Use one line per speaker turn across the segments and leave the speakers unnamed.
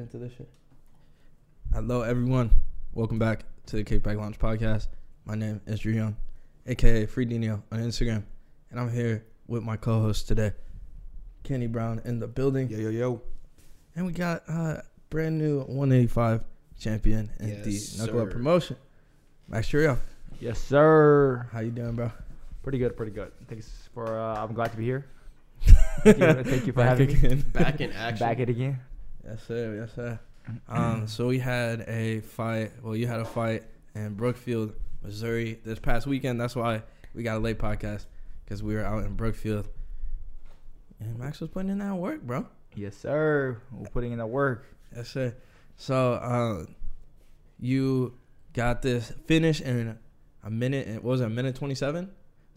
get into this shit. Hello, everyone. Welcome back to the Kickback Lounge podcast. My name is Drew Young, aka Free Dino on Instagram, and I'm here with my co-host today, Kenny Brown, in the building,
Yo, yo, yo.
and we got uh, brand new 185 champion in
Yes,
the Knuckle Up
sir.
promotion, Max Choriev.
Yes, sir.
How you doing, bro?
Pretty good, pretty good. Thanks for. Uh, I'm glad to be here. Thank you, thank you for
Back
having me.
Back in action.
Back it again.
Yes, sir. Yes, sir. Um, so we had a fight. Well, you had a fight in Brookfield, Missouri, this past weekend. That's why we got a late podcast because we were out in Brookfield, and Max was putting in that work, bro.
Yes, sir. We're putting in the work.
Yes, sir. So, uh, you got this finish in a minute. It was it a minute twenty seven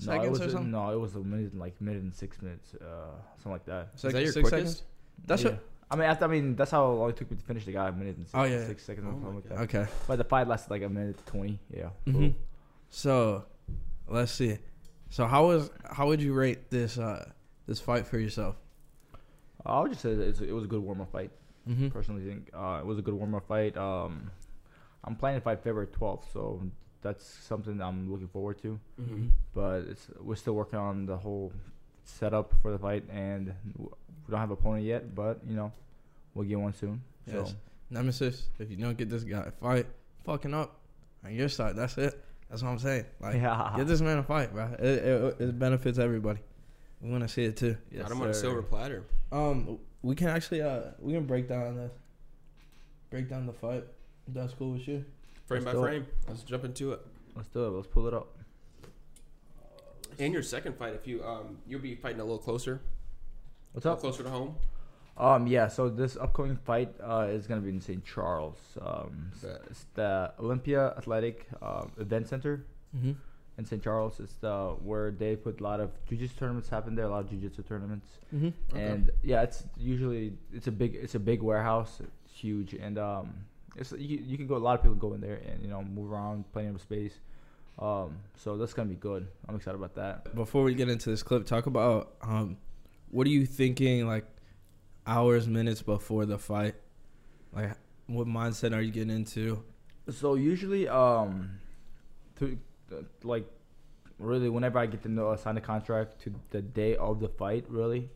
No, it
seconds
was
or
a,
something.
no, it was a minute, like minute and six minutes, uh, something like that.
Is that your
six
quickest?
seconds? That's
yeah.
what.
I mean, after, I mean, that's how long it took me to finish the guy. A minute and six,
Oh, yeah.
six seconds,
Oh
like that.
Okay.
But the fight lasted like a minute twenty. Yeah.
hmm So, let's see. So how was how would you rate this uh this fight for yourself?
I would just say it's, it was a good warm up fight.
Mm-hmm.
Personally, think uh, it was a good warm up fight. Um, I'm planning to fight February 12th, so that's something I'm looking forward to.
Mm-hmm.
but it's we're still working on the whole setup for the fight, and w- we don't have an opponent yet. But you know, we'll get one soon.
Yes.
So
Nemesis, if you don't get this guy a fight, fucking up on your side. That's it. That's what I'm saying. Like,
yeah,
get this man a fight, bro. It, it, it benefits everybody. We want to see it too.
Yes,
Got him on a silver platter.
Um, we can actually uh we can break down this, break down the fight. That's cool with you.
Frame
Let's
by
do it.
frame. Let's jump into it.
Let's do it. Let's pull it up.
In your second fight, if you um, you'll be fighting a little closer,
What's
a little
up?
closer to home.
Um, yeah. So this upcoming fight uh, is gonna be in St. Charles. Um,
Bet.
it's the Olympia Athletic um, Event Center
Mm-hmm.
in St. Charles. It's the where they put a lot of jiu-jitsu tournaments happen there. A lot of jiu-jitsu tournaments.
Mm-hmm.
Okay.
and yeah, it's usually it's a big it's a big warehouse. It's huge, and um, it's you, you can go. A lot of people go in there and you know move around, plenty of space. Um, so that's gonna be good. I'm excited about that.
Before we get into this clip, talk about um, what are you thinking like hours, minutes before the fight? Like, what mindset are you getting into?
So usually, um, to uh, like really whenever I get to know sign the contract to the day of the fight, really,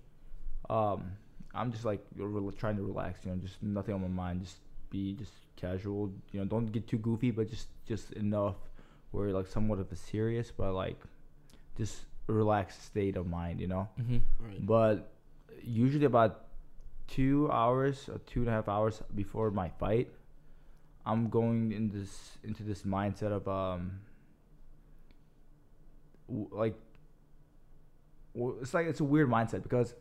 um, I'm just like re- trying to relax. You know, just nothing on my mind. Just be just casual. You know, don't get too goofy, but just just enough where like somewhat of a serious, but like just relaxed state of mind. You know.
Mm-hmm.
Right.
But usually about two hours or two and a half hours before my fight, I'm going in this into this mindset of um w- like w- it's like it's a weird mindset because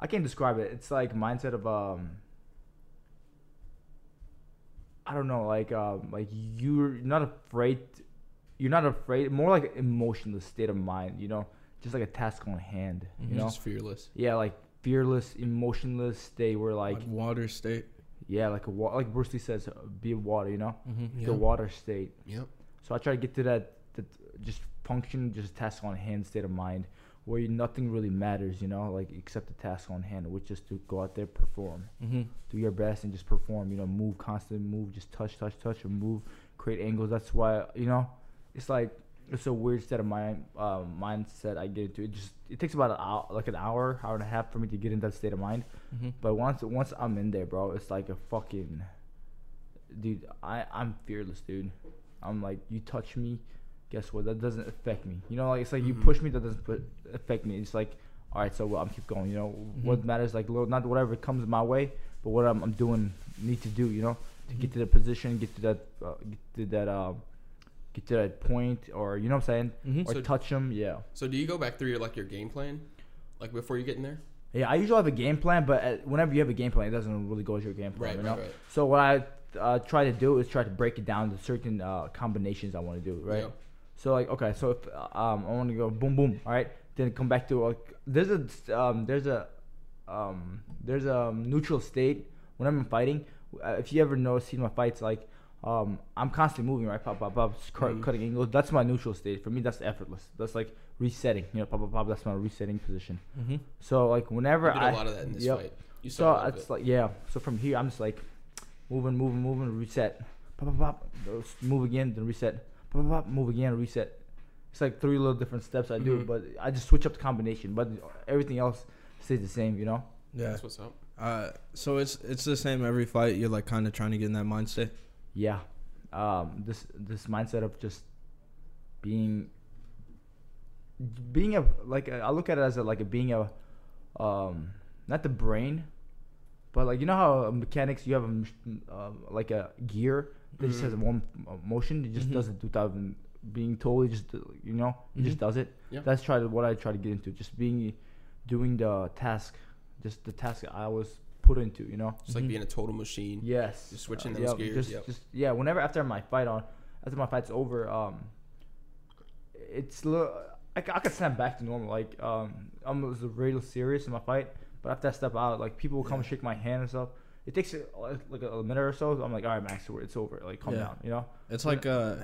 I can't describe it. It's like mindset of um I don't know, like um like you're not afraid you're not afraid more like emotionless state of mind, you know, just like a task on hand, you know.
Just fearless.
Yeah, like fearless, emotionless They were like,
Like, water state.
yeah, like a wa- like Bruce Lee says, be water, you know,
Mm-hmm.
the water state.
Yep.
So I try to get to that, that just function, just task on hand state of mind where you, nothing really matters, you know, like except the task on hand, which is to go out there, perform,
Mm-hmm.
do your best, and just perform. You know, move, constant move, just touch, touch, touch, and move, create angles. That's why you know, it's like it's a weird state of mind uh, mindset I get into. It just it takes about an hour, like an hour, hour and a half for me to get in that state of mind.
Mm-hmm.
But once once I'm in there, bro, it's like a fucking dude. I I'm fearless, dude. I'm like you touch me, guess what? That doesn't affect me. You know, like it's like you
Mhm.
push me, that doesn't put, affect me. It's like all right, so well, I'm keep going. You know, what
Mhm.
matters like little, not whatever comes my way, but what I'm, I'm doing need to do. You know, to get to the position, get to that, uh, get to that, um, get to that point, or you know what I'm saying,
Mm-hmm.
or
So-
touch them. Yeah.
So do you go back through your like your game plan, like before you get in there?
Yeah, I usually have a game plan, but uh, whenever you have a game plan, it doesn't really go as your game plan.
Right.
you
Right.
know?
Right.
So what I uh, try to do is try to break it down to certain uh, combinations I want to do, right?
Yeah.
So like, okay, so if um, I want to go boom boom, all right, then come back to like, there's a um, there's a um, there's a neutral state when I'm fighting. Uh, if you ever know seen my fights, like um, I'm constantly moving, right? Pop pop pop, cut-
Mhm.
cutting angles. That's my neutral state. For me, that's effortless. That's like resetting. You know, pop pop pop. That's my resetting position.
Mm-hmm.
So like whenever
You did
I
a lot of that in this
yep.
fight. You saw a lot of
it's
it.
like yeah. So from here, I'm just like, moving, moving, moving, reset, pop, pop, pop, move again, then reset, pop, pop, pop, move again, reset. It's like three little different steps I do,
Mhm.
but I just switch up the combination, but everything else stays the same, you know.
Yeah.
That's what's up.
Uh, so it's it's the same every fight. You're like kind of trying to get in that mindset.
Yeah, um, this this mindset of just being being a like a, I look at it as a, like a being a um not the brain, but like you know how uh, mechanics you have a uh, like a gear that just
Mhm.
has one uh, motion. It just
Mhm.
does it without even being totally just uh, you know it just does it.
Yeah.
That's try to what I try to get into. Just being doing the task, just the task I was put into. You know.
it's like
Mhm.
being a total machine.
Yes.
Just switching
Uh,
those
yep,
gears,
Just,
yep.
just yeah. Whenever after my fight on, after my fight's over, um, it's a little. I, c- I could snap back to normal. Like um, I was real serious in my fight, but after I step out, like people will come
Yeah.
shake my hand and stuff. It takes uh, like a, a minute or so. I'm like, all right, Max, it's over. Like, calm
Yeah.
down. You know.
It's like uh,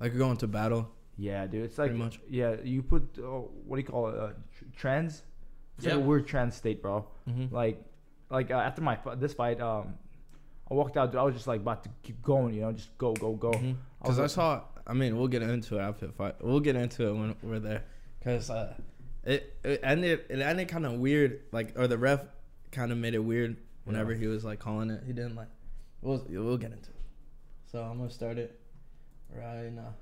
like going to battle.
Yeah, dude. It's like
Pretty much.
yeah. You put uh, what do you call it? Uh, tr- trans. It's like
Yeah.
a weird trans state, bro.
Mm-hmm.
Like, like uh, after my this fight, um, I walked out. Dude, I was just like about to keep going. You know, just go, go, go. I
Because
was
I
like-
saw. I mean, we'll get into it after the fight. We'll get into it when we're there. Because uh, it it ended it ended kind of weird. Like or the ref kind of made it weird whenever
Yeah.
he was like calling it. He didn't like. We'll we'll get into it. So I'm gonna start it right now.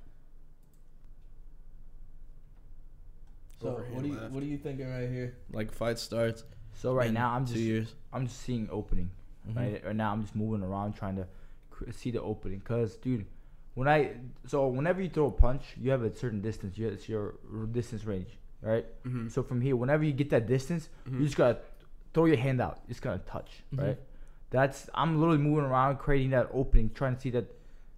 So what do you
left.
what are you thinking right here? Like fight starts.
So right now I'm
two
just
years.
I'm just seeing opening.
Mhm.
Right, right now I'm just moving around trying to cr- see the opening. Cause dude, when I so whenever you throw a punch, you have a certain distance. You it's your distance range, right?
Mm-hmm.
So from here, whenever you get that distance,
Mhm.
you just gotta throw your hand out. Just gotta touch,
Mhm.
right? That's I'm literally moving around, creating that opening, trying to see that.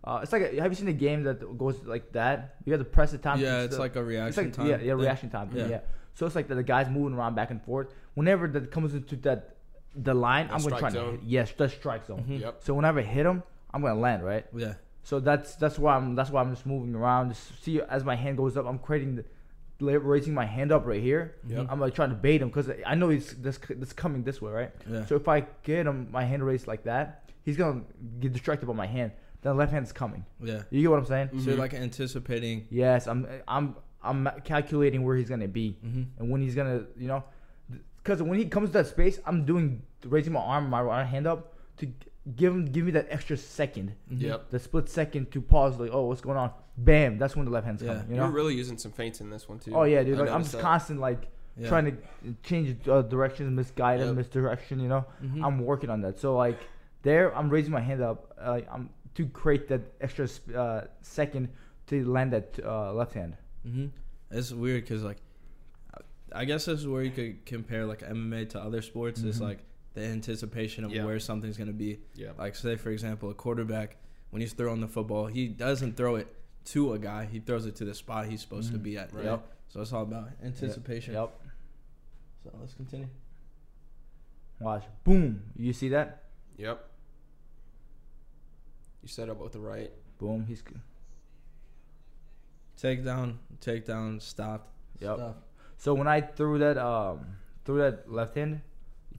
Uh, it's like a, have you seen the game that goes like that? You have to press the time.
Yeah, it's
st-
like a
it's
reaction
like
time.
yeah, yeah,
thing.
reaction time. thing,
Yeah.
Yeah. So it's like the, the guys moving around back and forth. Whenever that comes into that the line,
That
I'm gonna try
strike
to
zone.
hit, yes, the strike zone.
Mhm.
Yep.
So whenever I hit him, I'm gonna land right.
Yeah.
So that's that's why I'm that's why I'm just moving around. Just see as my hand goes up, I'm creating the la- raising my hand up right here.
Yep.
I'm like trying to bait him because I know he's this this coming this way, right?
Yeah.
So if I get him my hand raised like that, he's gonna get distracted by my hand. Then left hand's coming.
yeah.
You get what I'm saying?
So you're like anticipating.
Yes, I'm I'm I'm calculating where he's gonna be
Mm-hmm.
and when he's gonna, you know, because when he comes to that space, I'm doing raising my arm, my right hand up to give him give me that extra 2nd
Mm-hmm.
Yep.
the split second to pause. Like, oh, what's going on? Bam! That's when the left hand's
Yeah.
coming. You
You
know?
are really using some feints in this one too.
oh yeah, dude.
I
Like, I'm just
that.
constant like
Yeah.
trying to change uh, directions, misguide him,
Yep.
misdirection. You know,
Mhm.
I'm working on that. So like there, I'm raising my hand up. Uh, I'm to create that extra uh, second to land that uh, left hand.
Hmm It's weird because like, I guess this is where you could compare like MMA to other sports. Is
Mhm.
like the anticipation of
Yeah.
where something's gonna be.
Yeah.
Like say for example, a quarterback when he's throwing the football, he doesn't throw it to a guy. He throws it to the spot he's supposed to
Mhm.
be at.
Right.
Right. So it's all about anticipation.
Yep.
So let's continue.
Watch. Boom. You see that?
Yep. You set up with the right.
Boom. He's
Takedown, takedown, stopped.
Yep.
Stuff.
So when I threw that um threw that left hand,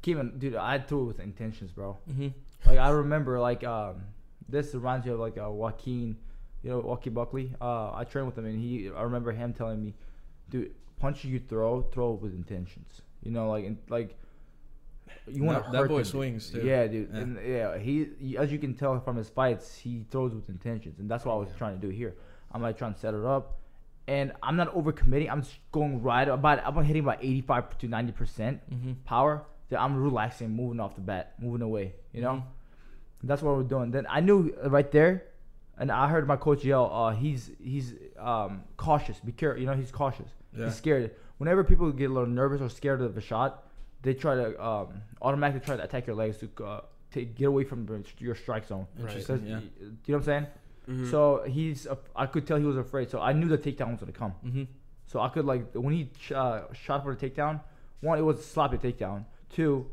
it dude. I threw it with intentions, bro.
Mm-hmm.
Like I remember, like um, this reminds me of like a Joaquin, you know, Joaquin Buckley. Uh, I trained with him, and he. I remember him telling me, dude, punch you throw, throw it with intentions. You know, like in, like you want
That-
to
that
hurt
boy
the-
swings, too.
Yeah, dude.
Yeah.
And yeah, he, he as you can tell from his fights, he throws with intentions, and that's what I was trying to do here. I'm like trying to set it up, and I'm not overcommitting. I'm just going right about. I'm hitting about 85 to 90 percent
Mm-hmm.
power. That I'm relaxing, moving off the bat, moving away. You know,
Mhm.
that's what we're doing. Then I knew uh, right there, and I heard my coach yell, uh, "He's he's um, cautious. Be careful. You know, he's cautious.
Yeah.
He's scared. Whenever people get a little nervous or scared of a shot, they try to um, automatically try to attack your legs to uh, get away from your strike zone.
Right.
Yeah.
you know what I'm saying?
Mhm.
So he's, af- I could tell he was afraid. So I knew the takedown was gonna come.
Mm-hmm.
So I could like when he ch- uh, shot for the takedown. One, it was a sloppy takedown. Two,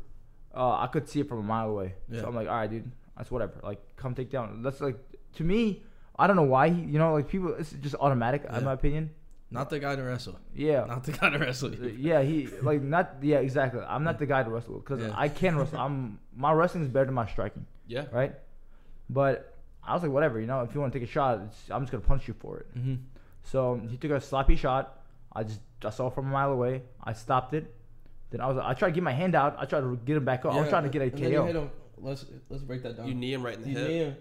uh, I could see it from a mile away.
Yeah.
So I'm like, all right, dude, that's whatever. Like, come take down. That's like to me. I don't know why he, you know, like people. It's just automatic
Yeah.
in my opinion.
Not the guy to wrestle.
Yeah.
Not the guy to wrestle.
Uh, yeah, he like not yeah exactly. I'm not the guy to wrestle because
Yeah.
I can wrestle. I'm my wrestling is better than my striking,
yeah.
right? But I was like, whatever, you know, if you want to take a shot, it's, I'm just gonna punch you for it.
Mm-hmm.
So he took a sloppy shot. I just I saw it from a mile away. I stopped it. Then I was I tried to get my hand out. I tried to get him back up. I was trying to get a
and then you hit
KO.
him. Let's let's break that down.
You knee him right in the
You
hip.
knee him.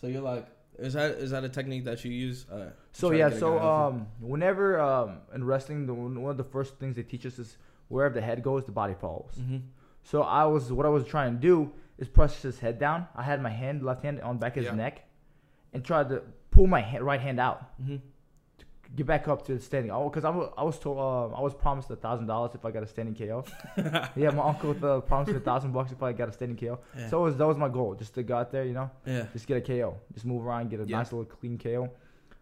So you're like, is that is that a technique that you use? Uh,
So yeah, so um, whenever um in wrestling, the one of the first things they teach us is wherever the head goes, the body follows.
you? Mhm.
So I was what I was trying to do is press his head down. I had my hand, left hand, on back of his
Yeah.
neck, and tried to pull my ha- right hand out,
Mhm.
get back up to the standing. Oh, because I was I was told um, I was promised a thousand dollars if I got a standing KO. yeah, my uncle uh, promised me a thousand bucks if I got a standing KO.
Yeah.
So it was, that was my goal, just to go out there, you know,
yeah.
just get a KO, just move around, get a
Yeah.
nice little clean KO.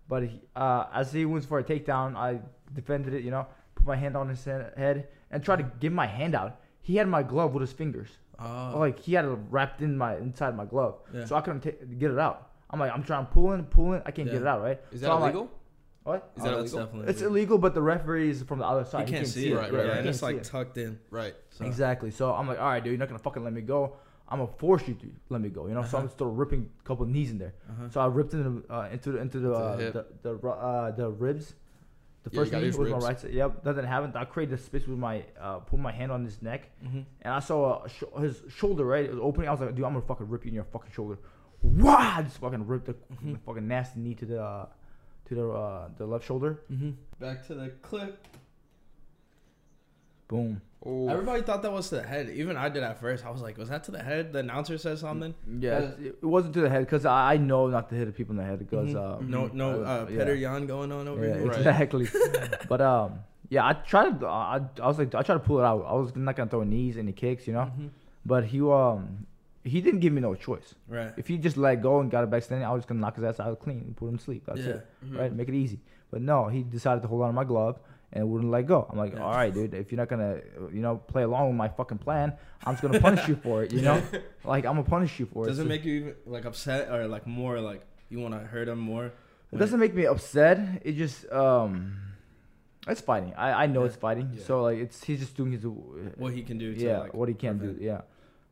But he, uh, as he went for a takedown, I defended it, you know, put my hand on his head and tried to give my hand out. He had my glove with his fingers.
Oh.
Like he had it wrapped in my inside my glove,
Yeah.
so I couldn't ta- get it out. I'm like, I'm trying to pull in, pull I can't
Yeah.
get it out, right?
Is that
I'm like,
illegal?
what?
Is
Oh,
that
that's
illegal?
definitely
It's illegal, but the referee is from the other side.
You
side.
can't,
He
see it,
Right, right,
he
right.
and it's like
it.
tucked in.
Right.
So.
Exactly. So I'm like, all right, dude, you're not gonna fucking let me go. I'm gonna force you to let me go. You know. So I'm
Uh-huh.
still ripping a couple knees in there.
Uh-huh.
So I ripped into uh, into the, into the
Into
uh, the the, uh, the ribs. The
Yeah,
first knee
his
was my right side. Yep, that didn't happen. I created a space with my uh, put my hand on his neck,
Mhm.
and I saw uh, sh- his shoulder right. It was opening. I was like, dude, I'm gonna fucking rip you in your fucking shoulder. Wow! I just fucking ripped the
Mhm.
fucking nasty knee to the uh, to the uh, the left shoulder.
Mhm. Back to the clip.
Boom.
Oh,
Everybody thought that was to the head. Even I did at first. I was like, was that to the head? The announcer said something.
Yeah,
Uh,
it, it wasn't to the head because I, I know not to hit people in the head because
Mhm.
um,
no, no, uh,
yeah.
Petr Yan going on over
Yeah,
here.
Right.
exactly. but um, yeah, I tried to. I, I was like, I tried to pull it out. I was not gonna throw knees any kicks, you know.
Mhm.
But he um, he didn't give me no choice.
Right.
If he just let go and got it back standing, I was just gonna knock his ass out clean and put him to sleep. That's
yeah.
it,
Mhm.
right? Make it easy. But no, he decided to hold on to my glove and wouldn't let go. I'm like,
Yeah.
all right, dude. If you're not gonna, you know, play along with my fucking plan, I'm just gonna punish you for it. You know, like I'm gonna punish you for
Does
it.
Does it
So-
make you even like upset or like more like you want to hurt him more?
It doesn't make me upset. It just um, it's fighting. I I know
Yeah.
it's fighting.
Yeah.
So like it's he's just doing his
what he can do. To,
yeah
like,
what he can
prevent.
do. Yeah,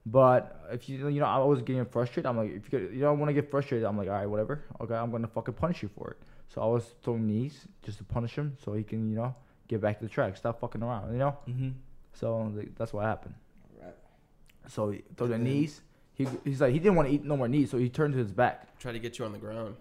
but if you you know I was getting frustrated. I'm like if you get, you don't want to get frustrated. I'm like all right whatever. Okay, I'm gonna fucking punish you for it. So I was throwing knees just to punish him so he can you know get back to the track. Stop fucking around. You know.
Mhm.
So like, that's what happened.
Right.
So he threw the
then-
knees. He he's like he didn't want to eat no more knees, so he turned to his back.
Try to get you on the ground.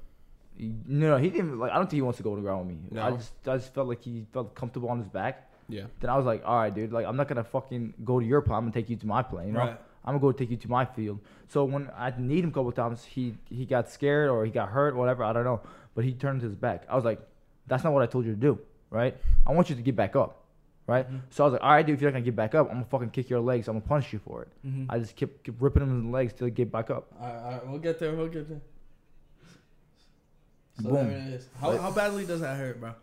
He- No, he didn't like. I don't think he wants to go on the ground with me. I
No?
just, I just felt like he felt comfortable on his back.
Yeah.
Then I was like, all right, dude. Like, I'm not gonna fucking go to your plane. I'm gonna take you to my plane. You know,
Right.
I'm gonna go take you to my field. So when I need him a couple times, he he got scared or he got hurt, whatever. I don't know. But he turned his back. I was like, that's not what I told you to do, right? I want you to get back up, right?
Mhm.
So I was like, all right, dude. If you're not gonna get back up, I'm gonna fucking kick your legs. I'm gonna punish you for it.
Mhm.
I just kept, kept ripping him in the legs till he get back up.
All right, all right, we'll get there. We'll get there. So
Boom.
there it is. How, how badly does that hurt, bro?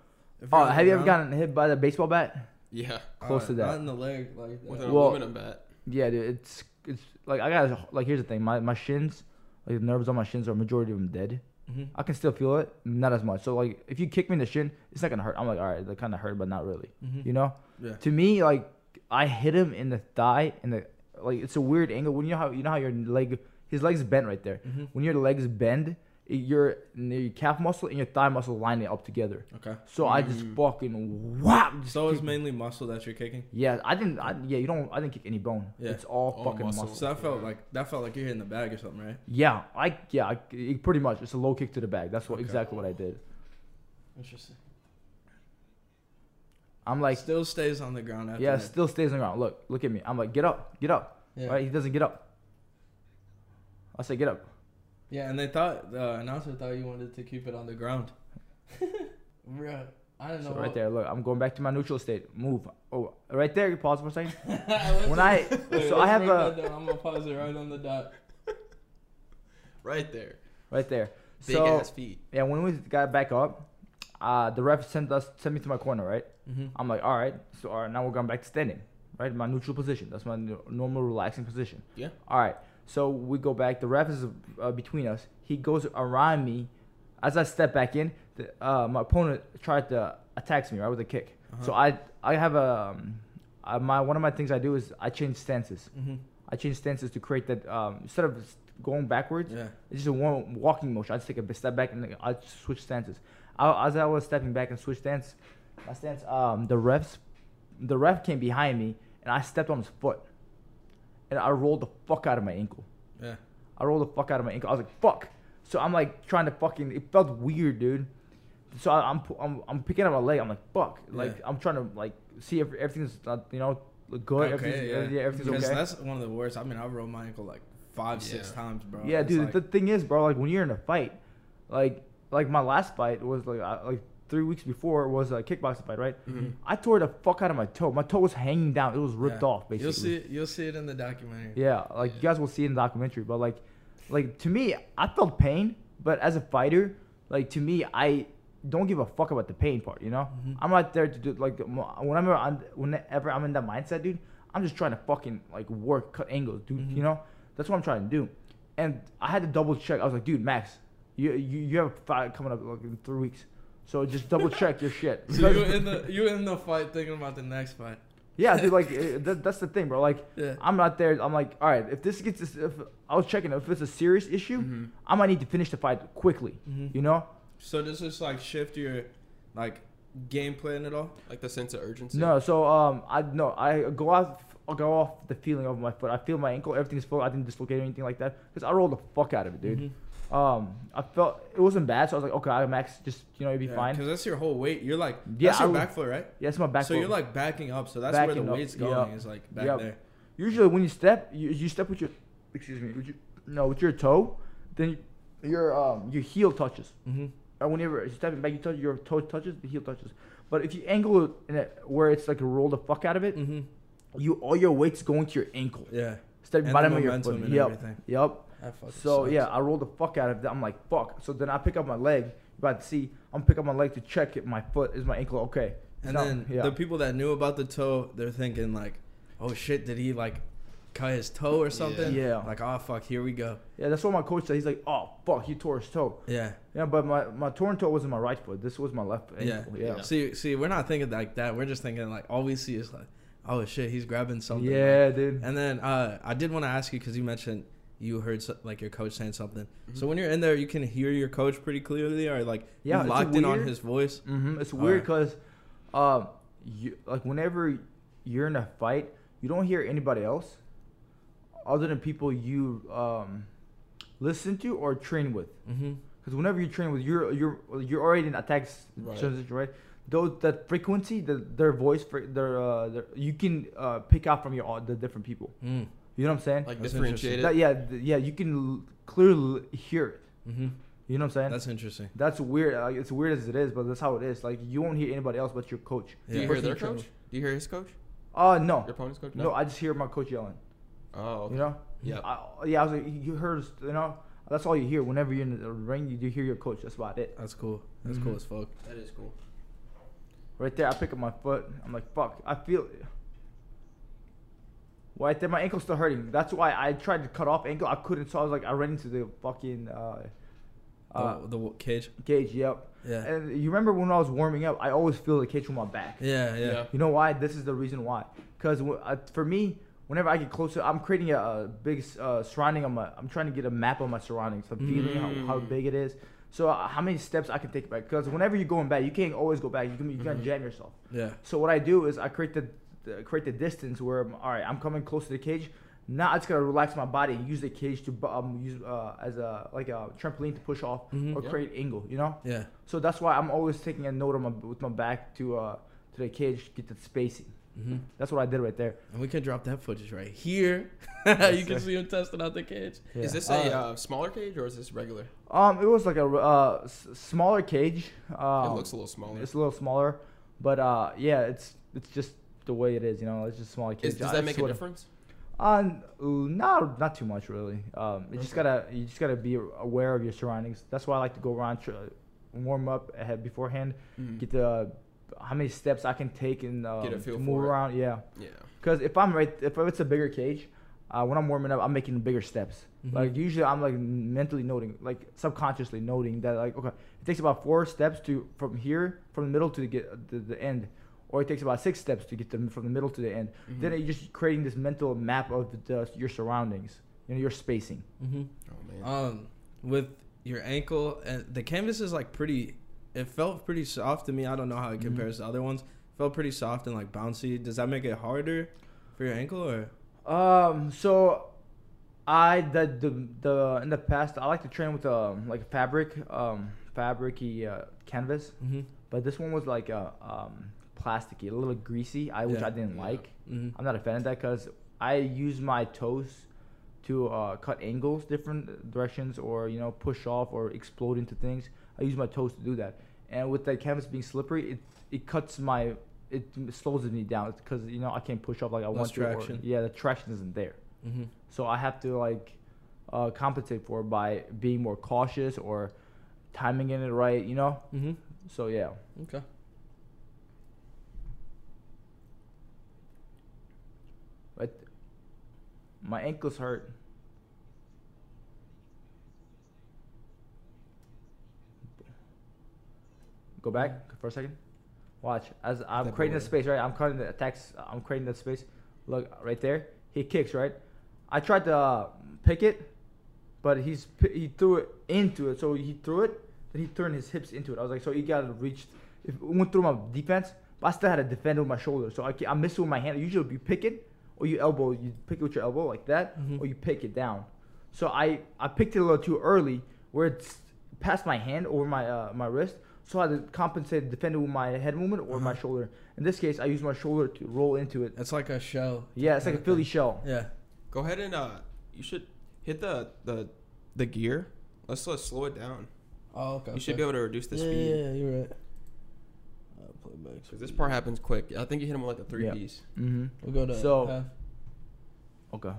If
Oh, have
the
you ever gotten hit by the baseball bat?
Yeah.
close
uh,
to that.
Not in the leg, like
With
that.
an
Well-
aluminum bat.
Yeah, dude. It's it's like I got like here's the thing. My my shins, like the nerves on my shins are majority of them dead.
Mhm.
I can still feel it, not as much. So like if you kick me in the shin, it's not gonna hurt. I'm like, all right, that kind of hurt, but not really.
Mhm.
You know?
Yeah.
To me, like I hit him in the thigh, and the like it's a weird angle. When you know how you know how your leg, his legs bent right there.
Mhm.
When your legs bend, it, your your calf muscle and your thigh muscle line it up together.
Okay.
So I just
Mm.
fucking whap. just
So it's
kick-
mainly muscle that you're kicking.
Yeah, I didn't. I, yeah, you don't. I didn't kick any bone.
Yeah.
It's all
All
fucking
muscle.
muscle.
So that felt like that felt like you're hitting the bag or something, right?
Yeah, I yeah, I, pretty much. It's a low kick to the bag. That's what
Okay.
exactly what I did.
Interesting.
I'm like,
still stays on the ground after
yeah,
that.
still stays on the ground. Look, look at me. I'm like, get up, get up.
Yeah.
Right? He doesn't get up. I say, get up.
Yeah, and they thought the announcer thought you wanted to keep it on the ground. Bro, I don't know.
So right there, look, I'm going back to my neutral state. Move. Oh, right there. You pause for a second. When I so I have a
I'm gonna pause it right on the dot.
Right there.
right there.
Big
so
ass feet.
yeah, when we got back up, uh, the ref sent us sent me to my corner. Right.
Mm-hmm.
I'm like, all right. So all right, now we're going back to standing. Right, my neutral position. That's my n- normal relaxing position.
Yeah.
All right. So we go back. The ref is uh, between us. He goes around me. As I step back in, the, uh, my opponent tried to attack me right with a kick.
Uh-huh.
So I I have a um, uh, my one of my things I do is I change stances.
Mm-hmm.
I change stances to create that um, instead of going backwards,
Yeah.
it's just a one walking motion. I just take a step back and I switch stances. I, as I was stepping back and switch stance, my stance, um, the refs, the ref came behind me and I stepped on his foot, and I rolled the fuck out of my ankle.
Yeah.
I rolled the fuck out of my ankle. I was like, fuck. So I'm like trying to fucking. It felt weird, dude. So I, I'm, I'm I'm picking up my leg. I'm like, fuck. Like
Yeah.
I'm trying to like see if everything's uh, you know look good. everything's,
Okay,
yeah.
yeah.
everything's
Because
okay.
that's one of the worst. I mean, I rolled my ankle like five, six times, bro.
Yeah,
It's
dude.
like-
the thing is, bro, like when you're in a fight, like like my last fight was like I, like three weeks before was a kickboxing fight, right?
Mhm.
I tore the fuck out of my toe. My toe was hanging down. It was ripped
yeah.
off, basically.
You'll see. It, you'll see it in the documentary.
Yeah, like you guys will see in the documentary, but like, like to me, I felt pain, but as a fighter, like to me, I don't give a fuck about the pain part. You know,
Mhm.
I'm not there to do like whenever I'm whenever I'm in that mindset, dude. I'm just trying to fucking like work, cut angles, dude.
Mhm.
You know, that's what I'm trying to do. And I had to double check. I was like, dude, Max, you you, you have a fight coming up like in three weeks, so just double check your shit.
So you in the you in the fight thinking about the next fight.
yeah, dude, like eh, that, that's the thing, bro. Like.
Yeah.
I'm not there. I'm like, all right, if this gets, this, if I was checking if it's a serious issue,
Mhm.
I might need to finish the fight quickly.
Mhm.
You know?
So does this like shift your like game plan at all?
Like the sense of urgency.
No. So um, I no, I go off, I go off the feeling of my foot. I feel my ankle, everything's full. I didn't dislocate or anything like that because I rolled the fuck out of it, dude.
Mhm.
Um, I felt it wasn't bad, so I was like, okay, I max, just you know, it'd be
Yeah,
fine.
Because that's your whole weight. You're like
Yeah,
that's your
would-
back foot, right?
Yeah, it's my back. Foot.
So
foot.
you're like backing up. So that's where
Backing
the
up,
weight's
yeah.
going. Is like back
Yeah.
there.
usually when you step, you, you step with your, excuse me, with your, no, with your toe, then your um your heel touches.
Mm-hmm.
And whenever you're stepping back, you touch your toe touches, the heel touches. But if you angle it in a, where it's like roll the fuck out of it,
Mm-hmm.
you all your weight's going to your ankle.
Yeah.
Stepping
And
bottom
the
of your foot.
and
Yep.
everything.
Yep.
That fucking
So
sucks.
yeah, I rolled the fuck out of that. I'm like, fuck. So then I pick up my leg. You about to see? I'm pick up my leg to check if my foot is my ankle okay.
And
No,
then
yeah.
the people that knew about the toe, they're thinking like, "Oh shit, did he like cut his toe or something?"
Yeah.
Like, "Oh fuck, here we go."
yeah, that's what my coach said. He's like, oh fuck, he tore his toe.
Yeah.
Yeah, but my my torn toe wasn't my right foot. This was my left
Yeah.
ankle. Yeah.
Yeah.
See, see, we're not thinking like that. We're just thinking like all we see is like, "Oh shit, he's grabbing something."
Yeah, dude.
And then uh, I did want to ask you because you mentioned you heard so, like your coach saying something.
Mm-hmm.
So when you're in there, you can hear your coach pretty clearly, or like
Yeah,
locked in on his voice.
hmm It's weird
right.
because, um, you like whenever you're in a fight, you don't hear anybody else, other than people you um, listen to or train with.
Mm-hmm.
Because whenever you train with, you're you're you're already in attack s-
Right.
transition, right? Those that frequency, the their voice, their uh, their, you can uh, pick out from your the different people.
Mm.
You know what I'm saying?
Like
That's
differentiated.
That, yeah, th- yeah, you can l- clearly hear it.
Mm-hmm.
You know what I'm saying?
That's interesting.
That's weird. Like, it's weird as it is, but that's how it is. Like you won't hear anybody else but your coach.
Do you hear
Person
their
you train
coach? Do you hear his coach?
Uh no,
Your opponent's coach?
no. I just hear my coach yelling.
Oh. Okay.
You know?
Yeah.
I, yeah, I was like, you heard, you know, that's all you hear whenever you're in the ring. You do hear your coach. That's about it.
That's cool. That's
Mhm.
cool as fuck.
That is cool.
Right there, I pick up my foot. I'm like, fuck. I feel. Right there, my ankle's still hurting. That's why I tried to cut off ankle. I couldn't, so I was like, I ran into the fucking uh, uh,
the, the cage.
cage. Yep.
Yeah.
And you remember when I was warming up, I always feel the cage from my back.
Yeah, yeah.
Yeah.
You know why? This is the reason why. Because uh, for me, whenever I get closer, I'm creating a, a big uh, surrounding on my. I'm trying to get a map of my surroundings. I'm feeling how, how
Mm.
big it is. So uh, how many steps I can take back? Because whenever you're going back, you can't always go back. You can you can
Mhm.
jam yourself.
Yeah.
So what I do is I create the, the create the distance where I'm, all right, I'm coming close to the cage. Now I just gotta relax my body and use the cage to um, use uh, as a like a trampoline to push off
Mhm.
or
Yeah.
create angle. You know.
Yeah.
So that's why I'm always taking a note on my with my back to uh to the cage get the spacing.
Mm-hmm.
That's what I did right there.
And we can drop that footage right here. you can
sir.
see him testing out the cage.
Yeah.
Is this a
Uh,
uh, smaller cage or is this regular?
Um, it was like a uh, s- smaller cage. Um,
it looks a little smaller.
It's a little smaller, but uh, yeah, it's it's just the way it is. You know, it's just cage.
Is, does
I
that make a difference?
Uh, n- ooh, not not too much really. Um, you just gotta you just gotta be aware of your surroundings. That's why I like to go around, tr- warm up ahead beforehand,
Mm.
get the how many steps I can take and um,
Get a feel
to move
for it.
around. Yeah,
Yeah.
because if I'm right, if it's a bigger cage, uh, when I'm warming up, I'm making bigger steps.
Mhm.
Like usually, I'm like mentally noting, like subconsciously noting that like okay, it takes about four steps to from here from the middle to the get the, the end, or it takes about six steps to get them from the middle to the end.
Mm-hmm.
Then you're just creating this mental map of the, the, your surroundings, you know, your spacing.
Mm-hmm.
Oh man.
Um, with your ankle and the canvas is like pretty. It felt pretty soft to me. I don't know how it
Mhm.
compares to other ones. felt pretty soft and like bouncy. Does that make it harder for your ankle or?
Um, so I the the the in the past I like to train with um like fabric um fabricy uh, canvas,
Mm-hmm.
but this one was like a um plasticky, a little greasy. I which
Yeah.
I didn't like.
Mm-hmm.
I'm not a fan of that because I use my toes to uh, cut angles different directions or you know push off or explode into things. I use my toes to do that. And with the canvas being slippery, it it cuts my it slows me down because you know I can't push off like I
Less
want to. or- yeah, the traction isn't there.
Mm-hmm.
So I have to like uh, compensate for it by being more cautious or timing in it right. You know.
Mm-hmm.
So yeah.
Okay.
But my ankles hurt. Go back for a second. Watch as I'm creating the space, right? I'm cutting the attacks. I'm creating the space. Look right there. He kicks, right? I tried to uh, pick it, but he's he threw it into it. So he threw it, then he turned his hips into it. I was like, so he got to reach. It went through my defense, but I still had to defend with my shoulder. So I, I missed with my hand. Usually, be pick it or you elbow. You pick it with your elbow like that,
Mhm.
or you pick it down. So I I picked it a little too early, where it's past my hand over my uh, my wrist. So I had to compensate, defend it with my head movement or my
Uh-huh.
shoulder. In this case, I used my shoulder to roll into it.
It's like a shell.
Yeah, it's like a Philly shell.
Yeah.
Go ahead and uh, you should hit the the the gear. Let's let's slow it down.
Oh, okay.
You should be able to reduce the
yeah,
speed.
Yeah, yeah, you're right. Uh, play.
Cause this part happens quick. I think you hit him with like a three
Yeah.
piece.
Mm-hmm.
We'll go to
So-
half.
Okay.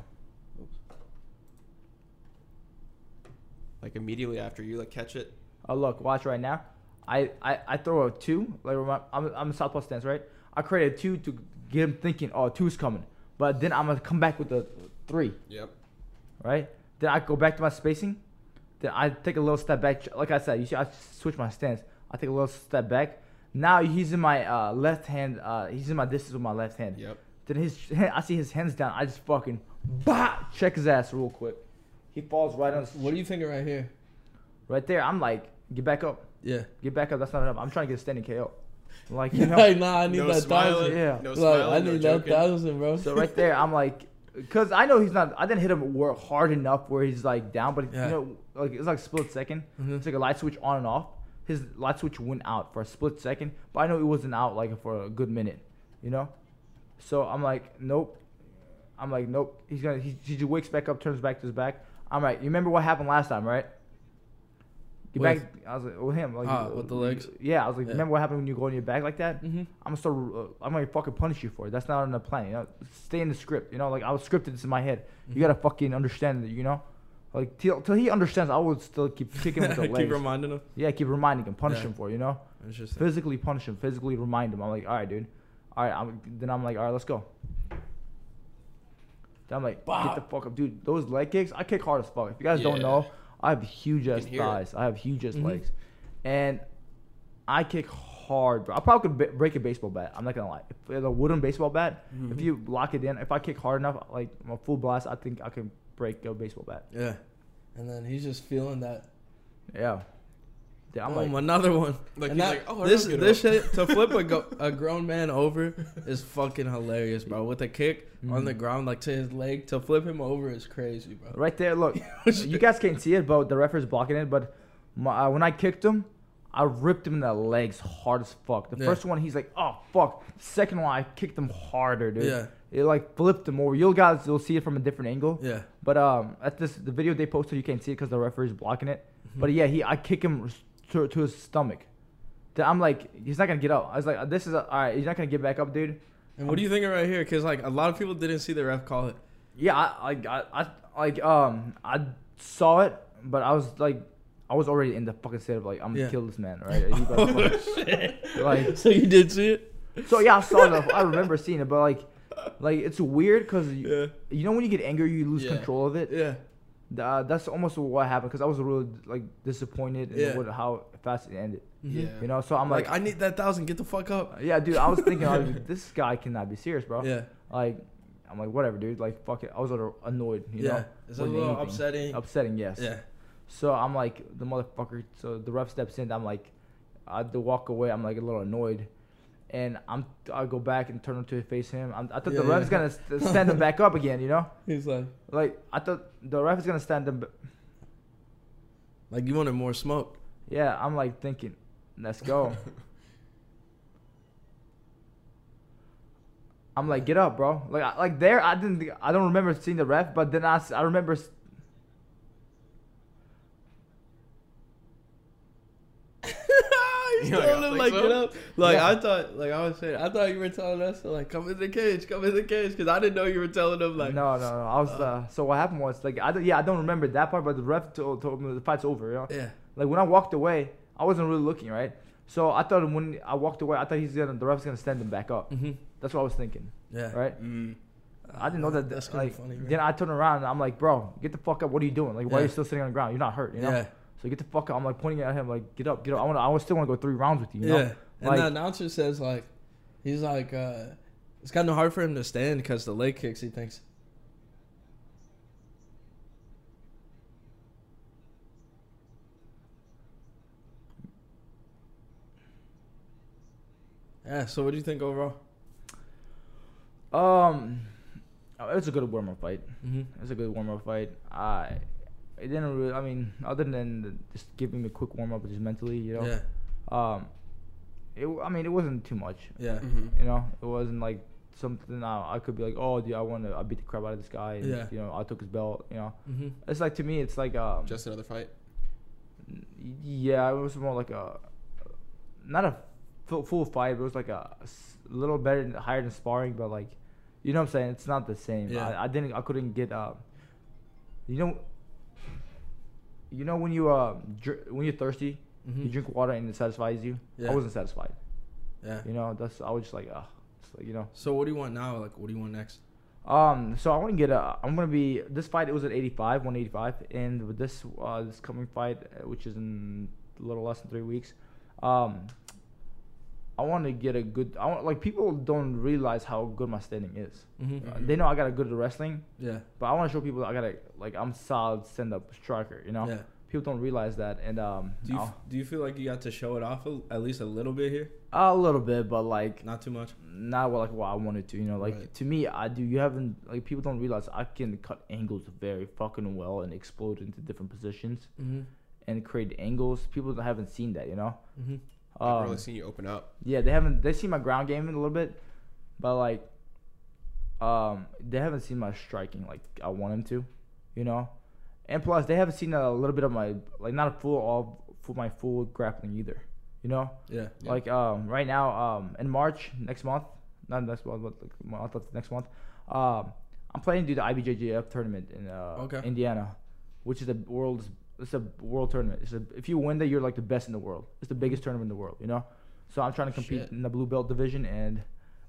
Like immediately after you like catch it.
Oh look, watch right now. I, I, I throw a two. Like remi- I'm I'm a southpaw stance, right? I create a two to get him thinking, oh, two's coming. But then I'm gonna come back with a three,
Yep.
right? Then I go back to my spacing. Then I take a little step back. Like I said, you see, I switch my stance. I take a little step back. Now he's in my uh, left hand. Uh, he's in my distance with my left hand.
Yep.
Then his I see his hands down. I just fucking bah check his ass real quick. He falls right on.
What do you think right here?
Right there. I'm like, get back up.
Yeah.
Get back up. That's not enough. I'm trying to get a standing KO. Like you know.
Like, nah, I need
no
that
smiling.
thousand.
Yeah.
No
Like,
smiling.
I
no
need that
joking.
thousand, bro.
so right there, I'm like, cause I know he's not. I didn't hit him hard enough where he's like down, but
Yeah.
you know, like it's like split 2nd
Mhm.
It's like a light switch on and off. His light switch went out for a split second, but I know it wasn't out like for a good minute, you know. So I'm like, nope. I'm like, nope. He's gonna. He, he just wakes back up, turns back to his back. I'm like, you remember what happened last time, right? Get
With-
back. I was like, with him. Like,
Ah, with the legs?
Yeah, I was like,
Yeah.
remember what happened when you go on your back like that?
Mm-hmm.
I'm gonna start. Uh, I'm gonna fucking punish you for it. That's not in the plan. You know, stay in the script. You know, like I was scripted this in my head.
Mm-hmm.
You gotta fucking understand it. You know, like till, till he understands, I would still keep kicking him with the
Keep
legs.
reminding him.
yeah, keep reminding him, punish
Yeah.
him for it, you know,
Interesting.
physically punish him, physically remind him. I'm like, all right, dude, all right. I'm, then I'm like, all right, let's go. Then I'm like, get the fuck up, dude. Those leg kicks, I kick hard as fuck. If you guys don't know, I have huge ass
it.
thighs. I have huge ass
Mhm.
legs, and I kick hard, bro. I probably could b- break a baseball bat. I'm not gonna lie. If it's a wooden baseball bat,
Mm-hmm.
if you lock it in, if I kick hard enough, like a full blast, I think I can break a baseball bat.
Yeah. And then he's just feeling that.
Yeah. Yeah, I'm
Boom,
like,
another one.
Like
and
he's
that,
like, oh, I
this
don't get
this
up.
shit to flip a, go, a grown man over is fucking hilarious, bro. With a kick on the
Mhm.
ground, like to his leg, to flip him over is crazy, bro.
right there. Look, you guys can't see it, but the referee's blocking it. But my, uh, when I kicked him, I ripped him in the legs hard as fuck. The
Yeah.
first one, he's like, oh fuck. Second one, I kicked him harder, dude.
Yeah,
It like flipped him over. You'll guys you'll see it from a different angle.
yeah.
But um, at this the video they posted, you can't see it because the referee's blocking it.
Mm-hmm.
But yeah, he I kick him to, to his stomach. Then I'm like, he's not gonna get up. I was like, this is a, all right. He's not gonna get back up, dude.
And what do you think of right here? Because like a lot of people didn't see the ref call it.
Yeah, I I, I, I like um I saw it, but I was like, I was already in the fucking state of like I'm gonna
Yeah.
kill this man, right? He about to fucking- like
so you did see it?
so yeah, I saw it. I remember seeing it, but like like it's weird because you,
Yeah,
you know when you get angry, you lose
Yeah.
control of it.
yeah.
Uh, that's almost what happened because I was really like disappointed in
Yeah.
what, how fast it ended.
Mhm.
Yeah.
You know, so I'm
like,
like,
I need that thousand. Get the fuck up.
yeah, dude. I was thinking, like, this guy cannot be serious, bro.
Yeah,
Like, I'm like, whatever, dude. Like, fuck it. I was a little annoyed. You
yeah.
know,
It's a
more than
little
anything.
upsetting.
upsetting. Yes.
Yeah,
So I'm like, the motherfucker. So the ref steps in. I'm like, I had to walk away. I'm like a little annoyed. And I'm, I go back and turn to face him. I'm, I thought
Yeah,
the ref's
yeah.
gonna st- stand him back up again, you know?
he's like,
Like I thought the ref is gonna stand him. b-
like you wanted more smoke.
Yeah, I'm like thinking, let's go. I'm like, get up, bro. Like, I, like there, I didn't, I don't remember seeing the ref, but then I, I remember. s-
He's telling
I
him like
so?
get up. Like
Yeah.
I thought, like I was saying, I thought you were telling us to like come in the cage, come in the cage, because I didn't know you were telling them like.
no, no, no. I was. Uh, so what happened was like, I don't, yeah, I don't remember that part, but the ref told, told me the fight's over. You know,
Yeah.
like when I walked away, I wasn't really looking right. So I thought when I walked away, I thought he's gonna, the ref's gonna stand him back up.
Mm-hmm.
That's what I was thinking,
Yeah.
right?
Mm.
I didn't know that.
That's
like,
funny.
then I turn around and I'm like, bro, get the fuck up. What are you doing? Like, why are you still sitting on the ground? You're not hurt, you know?
Yeah.
So get the fuck up. I'm like pointing at him, like, get up, get up. I want, I would still want to go three rounds with you. you know?
Yeah. And
Like-
the announcer says like, he's like, uh, it's kind of hard for him to stand because the leg kicks. He thinks. Yeah. So what do you think overall?
Um, it was a good warm up fight.
Mm-hmm.
It was a good warm up fight. I, it didn't really. I mean, other than the, just giving me a quick warm up, just mentally, you know.
Yeah.
Um, it. I mean, it wasn't too much.
Yeah.
Mhm.
You know, it wasn't like something I, I could be like, oh, dude, I want to. I beat the crap out of this guy. And,
Yeah.
You know, I took his belt. You know,
Mm-hmm.
it's like to me, it's like um.
Just another fight.
Yeah, it was more like a, not a full, full fight. But it was like a little better, than, higher than sparring. But like, you know what I'm saying? It's not the same.
Yeah.
I, I didn't. I couldn't get. Uh, you know. You know when you uh dr- when you're thirsty,
Mm-hmm.
you drink water and it satisfies you.
Yeah.
I wasn't satisfied.
Yeah.
You know, that's I was just like, ah, it's like you know.
So what do you want now? Like, what do you want next?
Um, so I want to get a. I'm gonna be this fight. It was at 85, 185, and with this uh this coming fight, uh, which is in a little less than three weeks, um, I want to get a good. I want like people don't realize how good my standing is.
Mm-hmm.
Uh, they know I got a good wrestling,
Yeah.
but I want to show people I got a like I'm solid stand up striker. You know,
Yeah.
people don't realize that, and um,
Do you,
I'll-
do you feel like you got to show it off a, at least a little bit here?
a little bit, but like
Not too much.
not like what I wanted to, you know. Like
Right.
to me, I do. You haven't like people don't realize I can cut angles very fucking well and explode into different positions
Mm-hmm.
and create angles. People haven't seen that, you know.
Mm-hmm.
I've
Um,
really seen you open up.
yeah, they haven't. They see my ground game in a little bit, but like, um, they haven't seen my striking like I want them to, you know. And plus, they haven't seen a little bit of my like not a full all full my full grappling either, you know.
Yeah.
Yeah.
Like um, right now, um, in March next month, not next month, but like month after next month, um, I'm planning to do the IBJJF tournament in uh,
Okay.
Indiana, which is the world's it's a world tournament. It's a, if you win that, you're like the best in the world. It's the biggest tournament in the world, you know. So I'm trying to compete
Shit.
in the blue belt division, and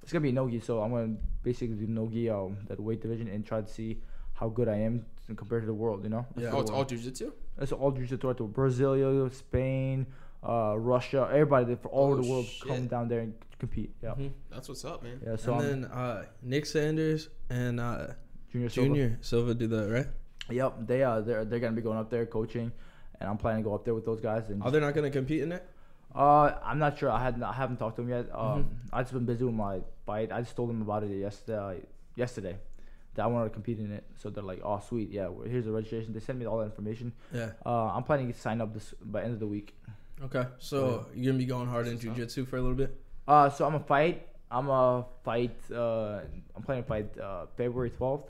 it's gonna be nogi. So I'm gonna basically do nogi, um, that weight division, and try to see how good I am compared to the world, you know.
Yeah.
oh, it's all jujitsu.
It's all jiu-jitsu to Brazil, Spain, uh, Russia, everybody from all over
Oh,
the world
shit.
come down there and compete. Yeah,
Mhm.
That's what's up, man.
yeah. So
and
I'm
then uh, Nick Sanders and uh,
Junior Silva.
Junior Silva do that, right?
Yep, they uh they're they're gonna be going up there coaching, and I'm planning to go up there with those guys. And
Are they not gonna compete in it?
uh, I'm not sure. I had I haven't talked to them yet. Um,
Mhm.
I just been busy with my fight. I just told them about it yesterday. Yesterday, that I wanted to compete in it. So they're like, oh sweet, yeah. well, Here's the registration. They sent me all that information.
Yeah.
Uh, I'm planning to sign up this by end of the week.
Okay. So you're gonna be going hard in jujitsu for a little bit.
Uh, so I'm a fight. I'm a fight. Uh, I'm planning to fight uh, February 12th.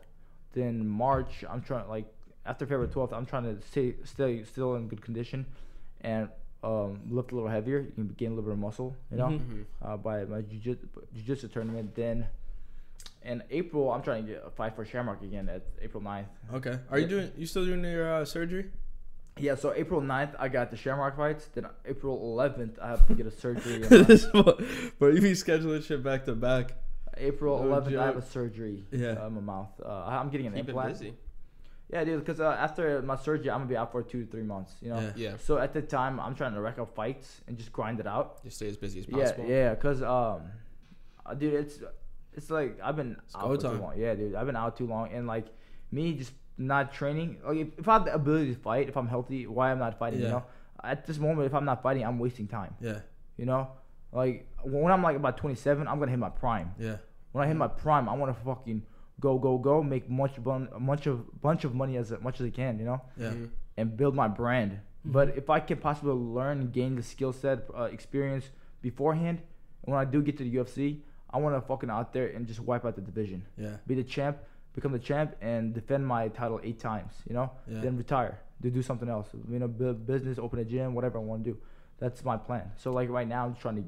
Then March, I'm trying like after February 12th, I'm trying to stay stay still in good condition, and um, lift a little heavier. You can gain a little bit of muscle, you know,
Mhm.
Mm-hmm.
uh, by my jiu- jiu-jitsu tournament. Then in April, I'm trying to get a fight for Shamrock again at April 9th.
Okay. Are you doing? You still doing your uh, surgery?
Yeah, so April 9th, I got the Shamrock fights. Then April 11th, I have to get a surgery. on my-
this but you be scheduling shit back to back.
April
No
11th, I have a surgery.
Yeah.
uh, in my mouth. Uh, I'm getting an
Keep
implant.
busy.
Yeah, dude. Because uh, after my surgery, I'm gonna be out for two to three months. You know.
Yeah.
Yeah.
So at the time, I'm trying to rack up fights and just grind it out.
Just stay as busy as possible.
yeah. yeah. Cause um, uh, dude, it's it's like I've been
It's
out for too long. Yeah, dude, I've been out too long, and like me just not training. Like if, if I have the ability to fight, if I'm healthy, why I'm not fighting?
Yeah.
You know. At this moment, if I'm not fighting, I'm wasting time.
Yeah.
You know. Like when I'm like about 27, I'm gonna hit my prime.
Yeah.
When I hit my prime, I want to fucking go, go, go, make much, bun- a bunch of bunch of money as much as I can. You know
Yeah.
Mhm.
and build my brand.
Mm-hmm.
But if I can possibly learn, and gain the skill set, uh, experience beforehand, and when I do get to the UFC, I want to fucking out there and just wipe out the division,
Yeah.
be the champ, become the champ, and defend my title eight times. You know,
Yeah.
then retire, to do something else. You know, build business, open a gym, whatever I want to do. That's my plan. So like right now, I'm just trying to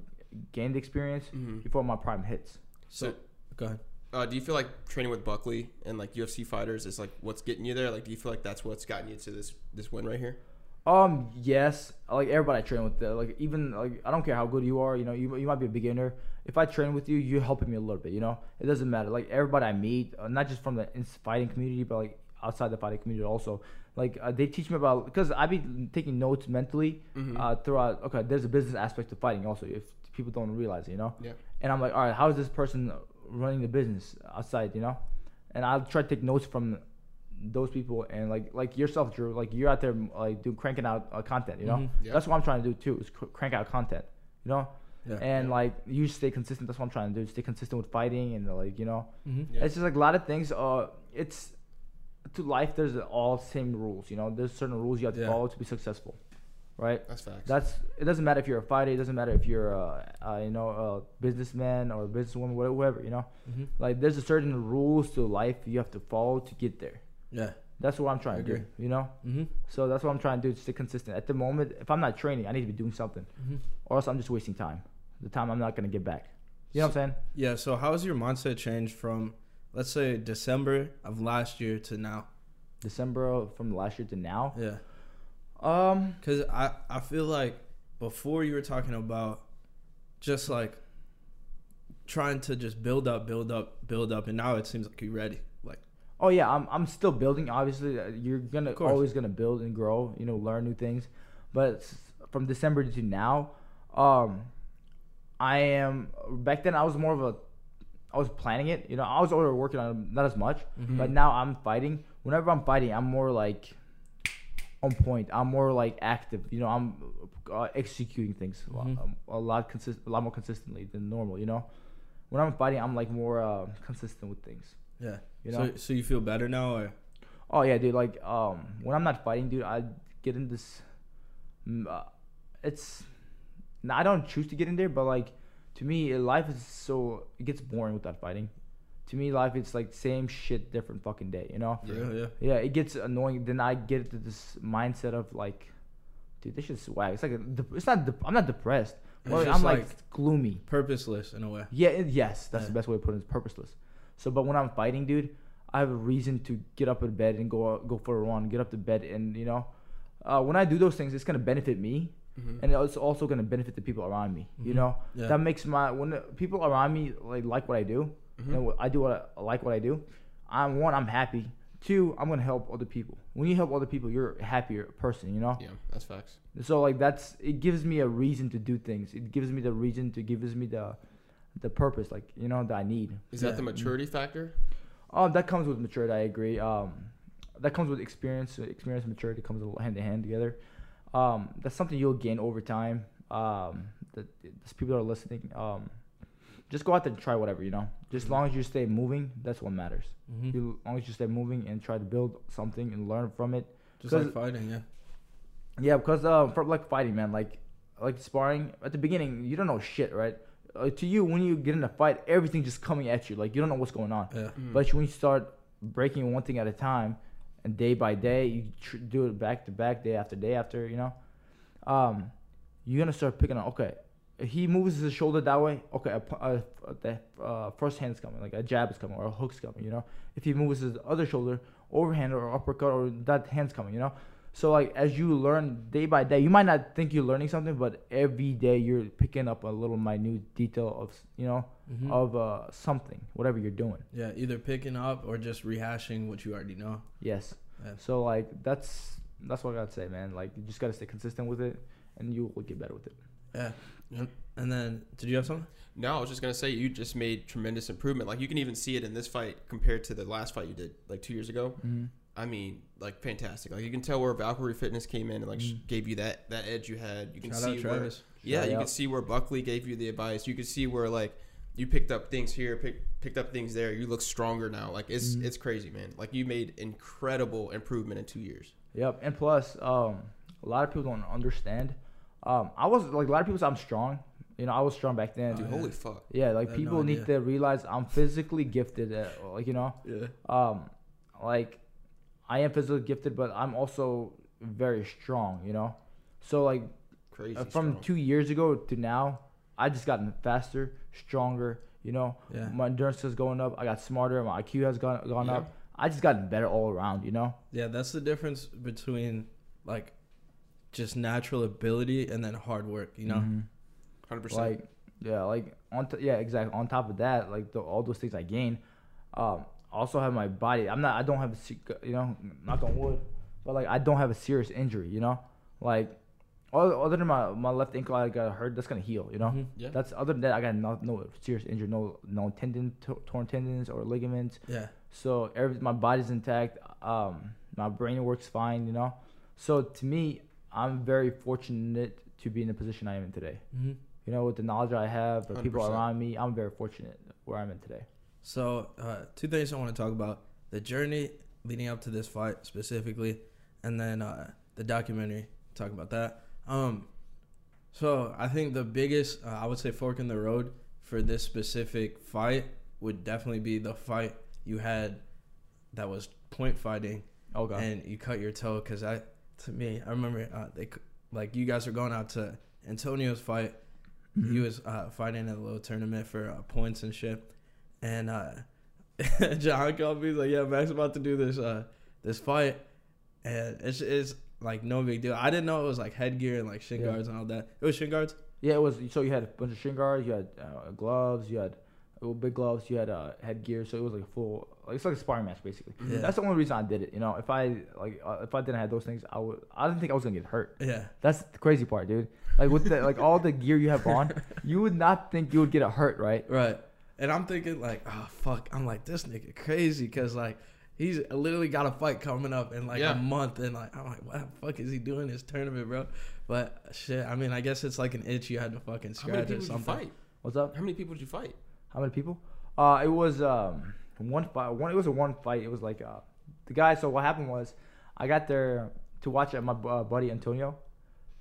gain the experience
Mhm.
before my prime hits.
So, go ahead.
Uh, do you feel like training with Buckley and like UFC fighters is like what's getting you there? Like, do you feel like that's what's gotten you to this this win right here?
Um, yes, like everybody I train with, the, like even like I don't care how good you are, you know, you, you might be a beginner. If I train with you, you're helping me a little bit, you know. It doesn't matter. Like everybody I meet, uh, not just from the fighting community, but like outside the fighting community also. Like uh, they teach me about because I be taking notes mentally
Mhm.
uh, throughout. Okay, there's a business aspect to fighting also. If people don't realize, it, you know.
Yeah.
And I'm like, all right, how is this person running the business outside, you know? And I'll try to take notes from those people and like like yourself, Drew. Like you're out there like doing cranking out uh, content, you know.
Mhm.
Yeah.
That's what I'm trying to do too. Is cr- crank out content, you know.
Yeah.
And
Yeah.
like you stay consistent. That's what I'm trying to do. Stay consistent with fighting and like you know.
Mm-hmm.
Yeah.
It's just like a lot of things. Uh, it's to life. There's all same rules. You know, there's certain rules you have to
Yeah.
follow to be successful, right?
That's facts.
That's it. Doesn't matter if you're a fighter. It doesn't matter if you're a, uh, you know a businessman or a businesswoman, whatever. You know,
Mm-hmm.
like there's a certain rules to life you have to follow to get there.
Yeah.
That's what I'm trying to do. You know,
Mm-hmm.
so that's what I'm trying to do. To stay consistent. At the moment, if I'm not training, I need to be doing something,
Mm-hmm.
or else I'm just wasting time. The time I'm not gonna get back. You know what I'm saying?
Yeah. So, how has your mindset changed from, let's say, December of last year to now?
December from last year to now.
Yeah.
Um,
Cause I I feel like before you were talking about just like trying to just build up, build up, build up, and now it seems like you're ready. Like
Oh yeah, I'm I'm still building. Obviously, uh, you're gonna always gonna build and grow. You know, learn new things. But from December to now, um, I am. Back then, I was more of a. I was planning it. You know, I was already working on it, not as much.
Mhm.
But now I'm fighting. Whenever I'm fighting, I'm more like on point. I'm more like active. You know, I'm uh, executing things a lot-
Mhm.
um, a lot consist a lot more consistently than normal. You know, when I'm fighting, I'm like more uh, consistent with things.
yeah.
You know.
So so you feel better now, or
Oh yeah, dude. Like um, when I'm not fighting, dude, I get in this. mm, Uh, it's, nah, I don't choose to get in there, but like, to me, life is so it gets boring without fighting. To me, life it's like same shit, different fucking day. You know?
real? Yeah.
Yeah, it gets annoying. Then I get into this mindset of like, dude, this shit's swag. It's like a, it's not. Dep- I'm not depressed. Well, I'm like,
like-
gloomy.
Purposeless in a way.
Yeah, it, yes, that's the best way to put it. It's purposeless. So, but when I'm fighting, dude, I have a reason to get up in bed and go go for a run, get up to bed, and you know, uh, when I do those things, it's gonna benefit me,
Mhm.
and it's also gonna benefit the people around me. You
Mhm.
know,
Yeah.
that makes my when the people around me like like what I do,
Mhm.
and what I do what I like what I do. I'm one, I'm happy. Two, I'm gonna help other people. When you help other people, you're a happier person. You know.
Yeah, that's facts.
So like that's it gives me a reason to do things. It gives me the reason to gives me the the purpose like you know that I need.
Is
Yeah.
that the maturity factor?
Oh, that comes with maturity. I agree. Um, that comes with experience. Experience and maturity comes hand in hand together. Um, that's something you'll gain over time. Um, the, the people that are listening, um, just go out there and try whatever you know. Just as long as you stay moving, that's what matters.
Mm-hmm.
You, as long as you stay moving and try to build something and learn from it.
Just like
'cause-
fighting. Yeah.
Yeah, because uh, for like fighting, man, like like sparring at the beginning, you don't know shit, right? Uh, to you, when you get in a fight, everything just coming at you, like you don't know what's going on.
Yeah.
Mhm.
But when you start breaking one thing at a time, and day by day, you tr- do it back to back, day after day after, you know, um, you're gonna start picking up. Okay, he moves his shoulder that way. Okay, a, a, the uh, first hand's coming, like a jab is coming or a hook's coming. You know, if he moves his other shoulder, overhand or uppercut or that hand's coming. You know, so like as you learn day by day, you might not think you're learning something, but every day you're picking up a little minute detail of you know
Mhm.
of uh, something, whatever you're doing.
Yeah. Either picking up or just rehashing what you already know.
Yes.
Yeah.
So like that's that's what I gotta say, man. Like you just gotta stay consistent with it, and you will get better with it.
Yeah. And, and then, did you have something?
No, I was just gonna say you just made tremendous improvement. Like you can even see it in this fight compared to the last fight you did like two years ago.
Mm-hmm.
I mean, like fantastic. Like you can tell where Valkyrie Fitness came in and like
Mhm.
gave you that that edge you had. You can
Shout
see where yeah,
Shout
you
out.
can see where Buckley gave you the advice. You can see where like you picked up things here, pick, picked up things there. You look stronger now. Like it's
Mhm.
it's crazy, man. Like you made incredible improvement in two years.
Yep, and plus, um, a lot of people don't understand. Um, I was like a lot of people say I'm strong. You know, I was strong back then.
Dude,
yeah.
holy fuck.
Yeah, like
had no
people need to realize I'm physically gifted. At, like you know,
Yeah.
um, like I am physically gifted, but I'm also very strong. You know, so like
Crazy.
uh, from
strong.
two years ago to now, I just gotten faster, stronger. You know,
Yeah.
my endurance is going up. I got smarter. My IQ has gone gone
Yeah.
up. I just gotten better all around. You know.
Yeah, that's the difference between like just natural ability and then hard work, you know?
Mhm.
100%.
like yeah like on t- yeah exactly on top of that like the, all those things i gain um also have my body i'm not i don't have a you know knock on wood but like i don't have a serious injury you know like other, other than my, my left ankle i got hurt that's gonna heal you know
Mhm.
yeah.
that's other than that i got no, no serious injury no no tendon to- torn tendons or ligaments
Yeah.
so every my body's intact um my brain works fine you know so to me i'm very fortunate to be in the position i am in today
hmm
you know, with the knowledge I have, the people
100%.
around me, I'm very fortunate where I'm in today.
So, uh, two things I want to talk about the journey leading up to this fight specifically, and then uh, the documentary. Talk about that. Um, so, I think the biggest, uh, I would say, fork in the road for this specific fight would definitely be the fight you had that was point fighting
Okay.
and you cut your toe because I, to me, I remember uh, they like you guys were going out to Antonio's fight.
Mm-hmm.
He was uh, fighting in a little tournament for uh, points and shit, and uh, John called me. He's like, "Yeah, Max about to do this uh, this fight, and it's it's like no big deal. I didn't know it was like headgear and like shin
Yeah.
guards and all that. It was shin guards.
yeah, it was. So you had a bunch of shin guards, you had uh, gloves, you had uh, big gloves, you had uh, headgear. So it was like a full, like it's like a sparring match basically.
Yeah.
That's the only reason I did it. You know, if I like, uh, if I didn't have those things, I would. I didn't think I was gonna get hurt.
Yeah,
That's the crazy part, dude. Like with the like all the gear you have on, you would not think you would get a hurt, right?
right. And I'm thinking like, oh fuck. I'm like this nigga crazy because like. He's literally got a fight coming up in like
Yeah.
a month, and like I'm like, what the fuck is he doing this tournament, bro? But shit, I mean, I guess it's like an itch you had to fucking
How many
scratch
people
or
did you
something.
fight?
What's up?
How many people did you fight?
How many people? Uh, it was um one fight. One. It was a one fight. It was like uh, the guy. So what happened was, I got there to watch uh, my uh, buddy Antonio.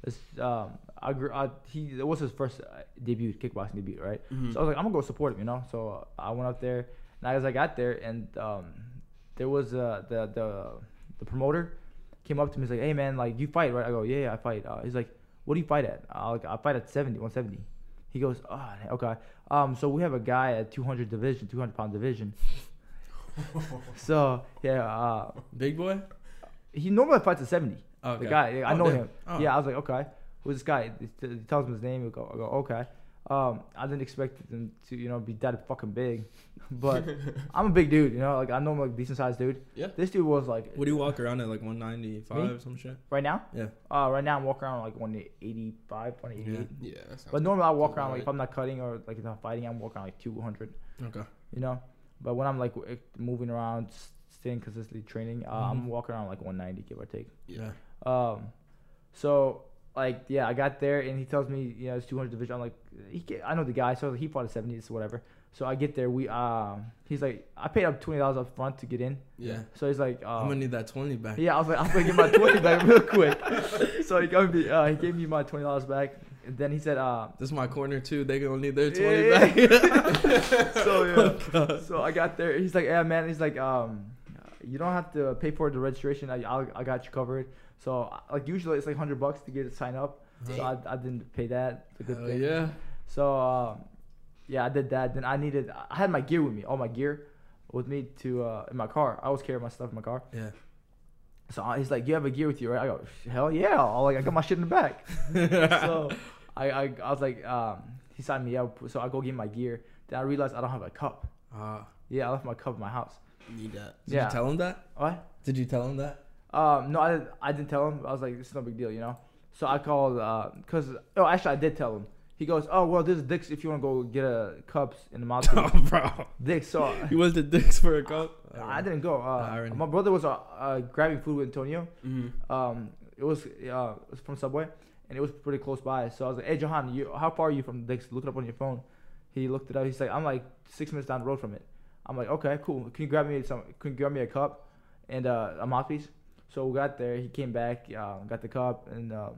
This um, I, I he it was his first uh, debut, kickboxing debut, right?
Mhm.
So I was like, I'm gonna go support him, you know. So uh, I went up there, and as I got there, and um, there was uh, the the the promoter came up to me. He's like, Hey man, like you fight, right? I go, Yeah, yeah I fight. Uh, he's like, What do you fight at? I like I fight at 70, 170. He goes, Oh, okay. Um, so we have a guy at 200 division, 200 pound division. so yeah, uh,
Big boy.
he normally fights at 70.
Okay.
The guy, I
Oh,
know
damn.
him.
Oh.
Yeah, I was like, okay, who's this guy? He tells me his name. I go, I go, okay. Um, I didn't expect them to, you know, be that fucking big, but I'm a big dude, you know. Like I know I'm like a decent sized dude.
Yeah.
This dude was like,
What do you walk around at like 195
Me?
some shit?
right now.
Yeah.
Uh, right now I'm walking around like 185, 188.
Yeah. that sounds
But normally I walk
Sounds
around like if I'm not cutting or like if I'm fighting, I'm walking around like 200.
Okay.
You know. But when I'm like moving around, staying consistently training, uh, I'm
Mhm.
walking around like 190, give or take.
Yeah.
Um, so like yeah, I got there and he tells me you know it's 200 division. I'm like he I know the guy, so he fought at 70s whatever. So I get there, we um he's like I paid up twenty dollars up front to get in.
Yeah.
So he's like
I'm gonna need that 20 back.
yeah, I was like I'm gonna get my 20 back real quick. so he gave me uh, he gave me my twenty dollars back. And then he said uh
This is my corner too. They gonna need their 20
Yeah,
back.
so yeah.
God.
So I got there. He's like, yeah, man. He's like, um, you don't have to pay for the registration. I, I, I got you covered. So like usually it's like hundred bucks to get it signed up. So I, I didn't pay that. It's a good
Hell
thing.
yeah.
So um, yeah, I did that. Then I needed. I had my gear with me, all my gear, with me to uh, in my car. I always carry my stuff in my car.
Yeah.
So uh, he's like, you have a gear with you, right? I go, hell yeah. I like I got my shit in the back. so I, I I was like, um, he signed me up. So I go get my gear. Then I realized I don't have a cup.
Ah.
Yeah, I left my cup in my house.
Need that.
Did
Yeah.
you tell him that?
What?
Did you tell him that?
Um, no, I, I didn't tell him. I was like, it's no big deal, you know. So I called, uh, cause oh, actually I did tell him. He goes, oh well, this is Dick's. If you want to go get a cups in the mouth,
oh, bro.
Dick's. So
You went to Dick's for a cup?
I didn't go. Uh, my brother was uh, uh, grabbing food with Antonio.
Mm-hmm.
Um, it was uh, it was from Subway, and it was pretty close by. So I was like, "Hey, Johan, you how far are you from Dick's? Look it up on your phone." He looked it up. He's like, "I'm like six minutes down the road from it." I'm like, "Okay, cool. Can you grab me some? Can you grab me a cup and uh, a mouthpiece?" So we got there. He came back, um, got the cup, and um,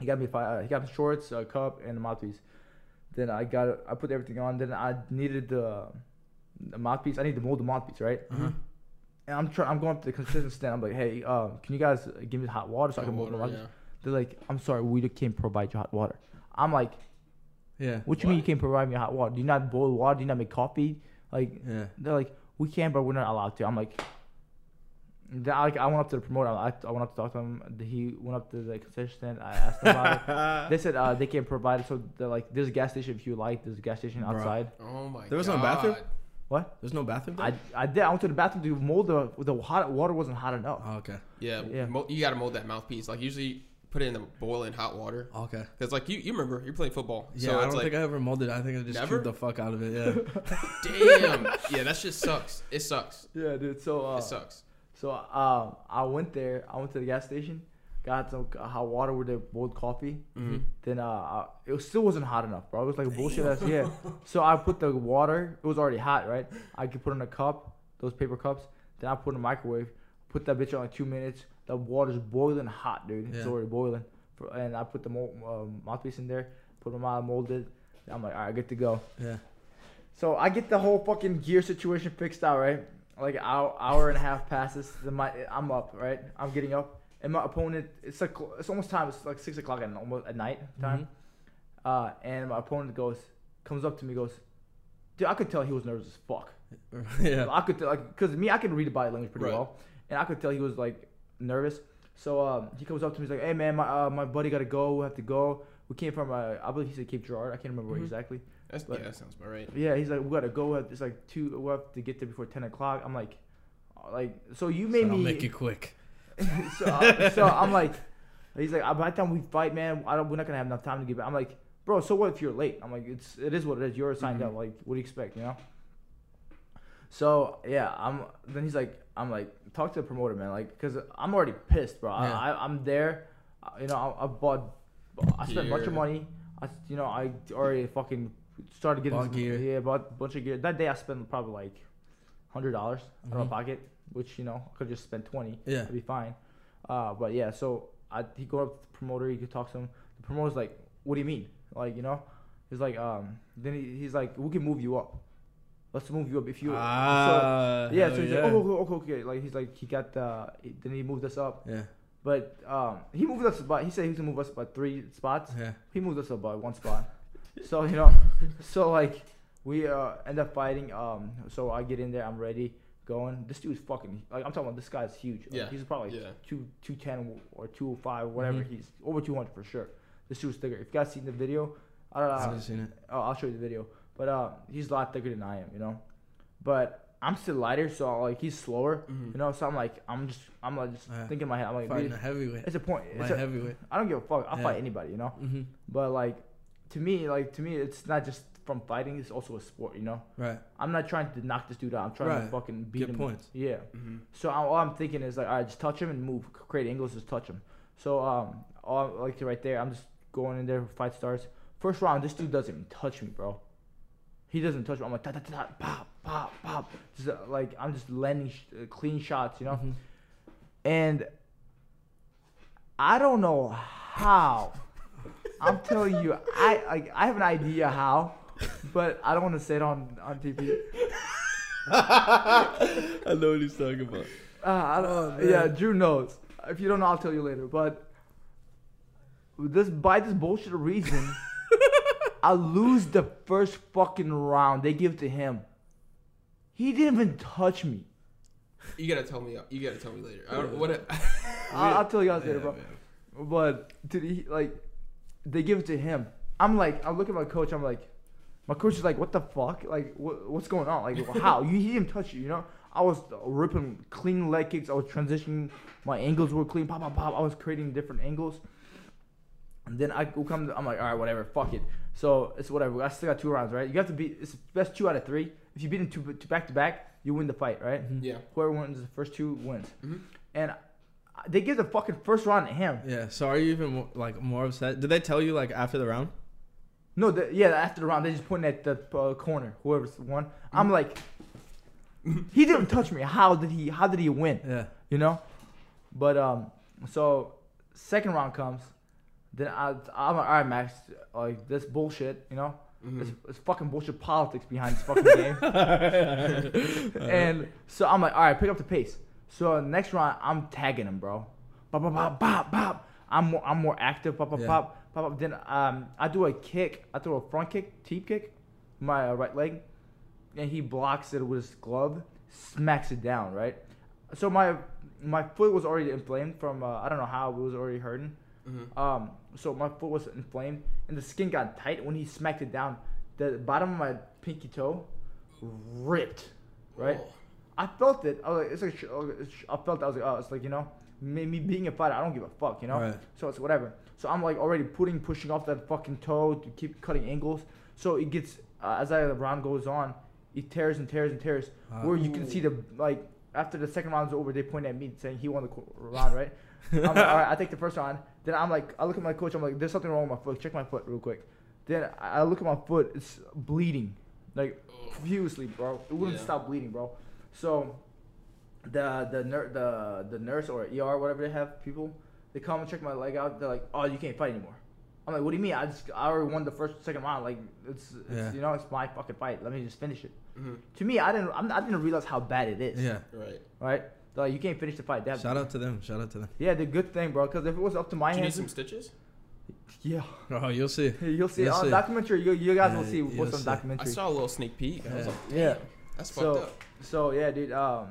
he got me five. Uh, he got me shorts, a cup, and a mouthpiece. Then I got. I put everything on. Then I needed the, the mouthpiece. I need to mold the mouthpiece, right?
Uh-huh.
And I'm trying. I'm going up to the consistent stand. I'm like, hey, um, can you guys give me hot water so I can mold the mouthpiece? They're like, I'm sorry, we can't provide you hot water. I'm like,
Yeah.
what you mean you can't provide me hot water? Do you not boil water? Do you not make coffee? Like,
Yeah.
they're like, we can, but we're not allowed to. I'm like, then I, like, I went up to the promoter. I, I went up to talk to him. He went up to the concession stand. I asked them about it. They said uh, they can provide it. So they're like, there's a gas station if you like. There's a gas station
Bro.
outside.
Oh my. God.
There was no bathroom?
What?
There's no bathroom there?
I, I did. I went to the bathroom to mold the the hot water wasn't hot enough.
oh, okay.
Yeah,
Yeah.
mo- you gotta mold that mouthpiece. Like usually, put it in the boiling hot water.
Okay.
Cause like you, you remember you're playing football.
Yeah,
so
I don't
like,
think I ever molded it. I think I just
Never?
chewed the fuck out of it. Yeah.
damn. yeah, that shit sucks. It sucks.
Yeah, dude. So uh,
it sucks.
So um, I went there. I went to the gas station, got some hot water with the boiled coffee.
Mm-hmm.
Then uh, I, it still wasn't hot enough, bro. It was like bullshit ass. Yeah. So I put the water. It was already hot, right? I could put in a cup, those paper cups. Then I put in the microwave. Put that bitch on like two minutes. The water's boiling hot, dude. It's already boiling. For, and I put the mold, um, mouthpiece in there. Put them out, molded. I'm like, all right, good to go.
Yeah.
So I get the whole fucking gear situation fixed out, right? Like hour, hour and a half passes. Then my I'm up, right? I'm getting up, and my opponent. It's like it's almost time. It's like six o'clock at almost at night time. Uh, and my opponent goes, comes up to me, goes, dude, I could tell he was nervous as fuck.
yeah.
I could tell, like, cause me, I can read the body language pretty
Right.
well, and I could tell he was like nervous. So um, he comes up to me, he's like, "Hey man, my uh, my buddy gotta go. We have to go. We came from uh, I believe he said Cape Girardeau. I can't remember where
Mhm.
exactly.
That's,
But-
yeah, that sounds about right.
Yeah, he's like, we gotta go. It's like two. We have to get there before ten o'clock. I'm like, uh, like, so you made
So I'll
me.
make it quick.
so, uh, so I'm like, he's like, by the time we fight, man, I don't. We're not gonna have enough time to get back. I'm like, bro, so what if you're late? I'm like, it's it is what it is. You're signed
Mhm.
up. Like, what do you expect? You know. So yeah, I'm. Then he's like, I'm like, talk to the promoter, man. Like, cause I'm already pissed, bro.
Yeah.
I, I I'm there. uh, You know, I, I bought. I spent a bunch of money. I you know I already fucking started getting some,
gear.
Yeah, bought a bunch of gear. That day I spent probably like hundred dollars out of my pocket, which you know I could just spend twenty.
Yeah.
I'd be fine. Uh, but yeah, so I he go up to the promoter. He could talk to him. The promoter's like, "What do you mean? Like, you know?" He's like, um. Then he, he's like, "We can move you up. Let's move you up if you."
Ah.
so, yeah. So he's
yeah.
like, "Oh, okay, okay, okay." Like he's like, he got the. Then he moved us up,
Yeah.
but um, he moved us by. He said he was gonna move us by three spots.
Yeah.
He moved us up by one spot. So you know, so like we uh end up fighting. Um, so I get in there. I'm ready, going. This dude's fucking like I'm talking about. This guy's huge. Like,
Yeah.
he's probably
Yeah.
two two ten or two oh five, whatever.
Mhm.
He's over two hundred for sure. This dude's thicker. If you guys seen the video, I don't know.
I haven't seen it.
Oh, I'll show you the video. But uh, he's a lot thicker than I am, you know. But I'm still lighter, so like he's slower,
Mhm.
you know. So I'm like, I'm just, I'm like just
Yeah.
thinking in my head, I'm like,
Fighting
dude,
a heavyweight.
it's a point. It's
Light
a,
heavyweight.
I don't give a fuck. I'll
Yeah.
fight anybody, you know.
Mm-hmm.
But like, to me, like to me, it's not just from fighting. It's also a sport, you know.
Right.
I'm not trying to knock this dude out. I'm trying to fucking beat
Get
him.
points.
Yeah.
Mhm.
So I, all I'm thinking is like, all right, just touch him and move, create angles, just touch him. So um, all like right there, I'm just going in there. Fight starts. First round, this dude doesn't even touch me, bro. He doesn't touch me. I'm like, ta ta, ta pop, pop, pop. Just uh, like I'm just landing sh- uh, clean shots, you know.
Mhm.
And I don't know how. I'm telling you, I like I have an idea how, but I don't want to say it on on TV.
I know what he's talking about.
Uh, I don't,
Oh,
yeah, Drew knows. If you don't know, I'll tell you later. But this by this bullshit reason, I lose the first fucking round. They give to him. He didn't even touch me.
You gotta tell me. You gotta tell me later. I don't, what?
I'll, I'll tell you guys later,
Yeah,
bro.
man.
But did he like? They give it to him. I'm like, I'm looking at my coach. I'm like, my coach is like, what the fuck? Like, what, what's going on? Like, how? You he didn't touch you, you know? I was ripping clean leg kicks. I was transitioning. My angles were clean. Pop, pop, pop. I was creating different angles. And then I come. To, I'm like, all right, whatever, fuck it. So it's whatever. I still got two rounds, right? You have to beat. It's best two out of three. If you beat them two, two back to back, you win the fight, right?
Mhm.
Yeah.
Whoever wins the first two wins.
Mhm.
And I- they give the fucking first round to him.
Yeah. So are you even more, like more upset? Did they tell you like after the round?
No, the, yeah, after the round, they just pointing at the uh, corner, whoever's won. I'm like, he didn't touch me. How did he? How did he win?
Yeah.
You know. But um, so second round comes, then I, I'm like, all right, Max, like this bullshit, you know.
Mhm.
It's, it's fucking bullshit politics behind this fucking game. and so I'm like, all right, pick up the pace. So next round, I'm tagging him, bro. Bop, bop, bop, bop, bop. I'm more, I'm more active. Pop, pop,
Yeah.
pop, pop, pop. Then um, I do a kick. I throw a front kick, teep kick, my uh, right leg, and he blocks it with his glove, smacks it down, right. So my my foot was already inflamed from uh, I don't know how it was already hurting.
Mhm.
Um, so my foot was inflamed, and the skin got tight when he smacked it down. The bottom of my pinky toe ripped, right?
Oh.
I felt it. I was like, it's like, sh- oh, sh- I felt. That. I was like, oh, it's like you know, me, me being a fighter, I don't give a fuck, you know.
Right.
So it's whatever. So I'm like already putting, pushing off that fucking toe to keep cutting angles. So it gets uh, as I, the round goes on, it tears and tears and tears.
Wow.
Where you can see the like after the second round's over, they point at me saying he won the round, right? I'm like, all right, I take the first round. Then I'm like, I look at my coach. I'm like, there's something wrong with my foot. Check my foot real quick. Then I I look at my foot. It's bleeding, like profusely, bro. It wouldn't
Yeah.
stop bleeding, bro. So the the ner- the the nurse or ER whatever they have people, they come and check my leg out. They're like, oh, you can't fight anymore. I'm like, what do you mean? I just I already won the first second round. Like it's, it's
Yeah.
you know it's my fucking fight. Let me just finish it.
Mhm.
To me, I didn't I'm, I didn't realize how bad it is.
Yeah.
Right.
Right. They're like you can't finish the fight. They have-
Shout out to them. Shout out to them.
Yeah, the good thing, bro. Because if it was up to my
Do you need some stitches?
yeah,
Oh, you'll see.
you'll see.
You'll
on
see.
documentary, you, you guys will see
you'll
what's on
documentary.
I saw a little sneak peek. I was
Yeah.
like,
Yeah.
damn, that's
So-
fucked up.
So yeah, dude. Um,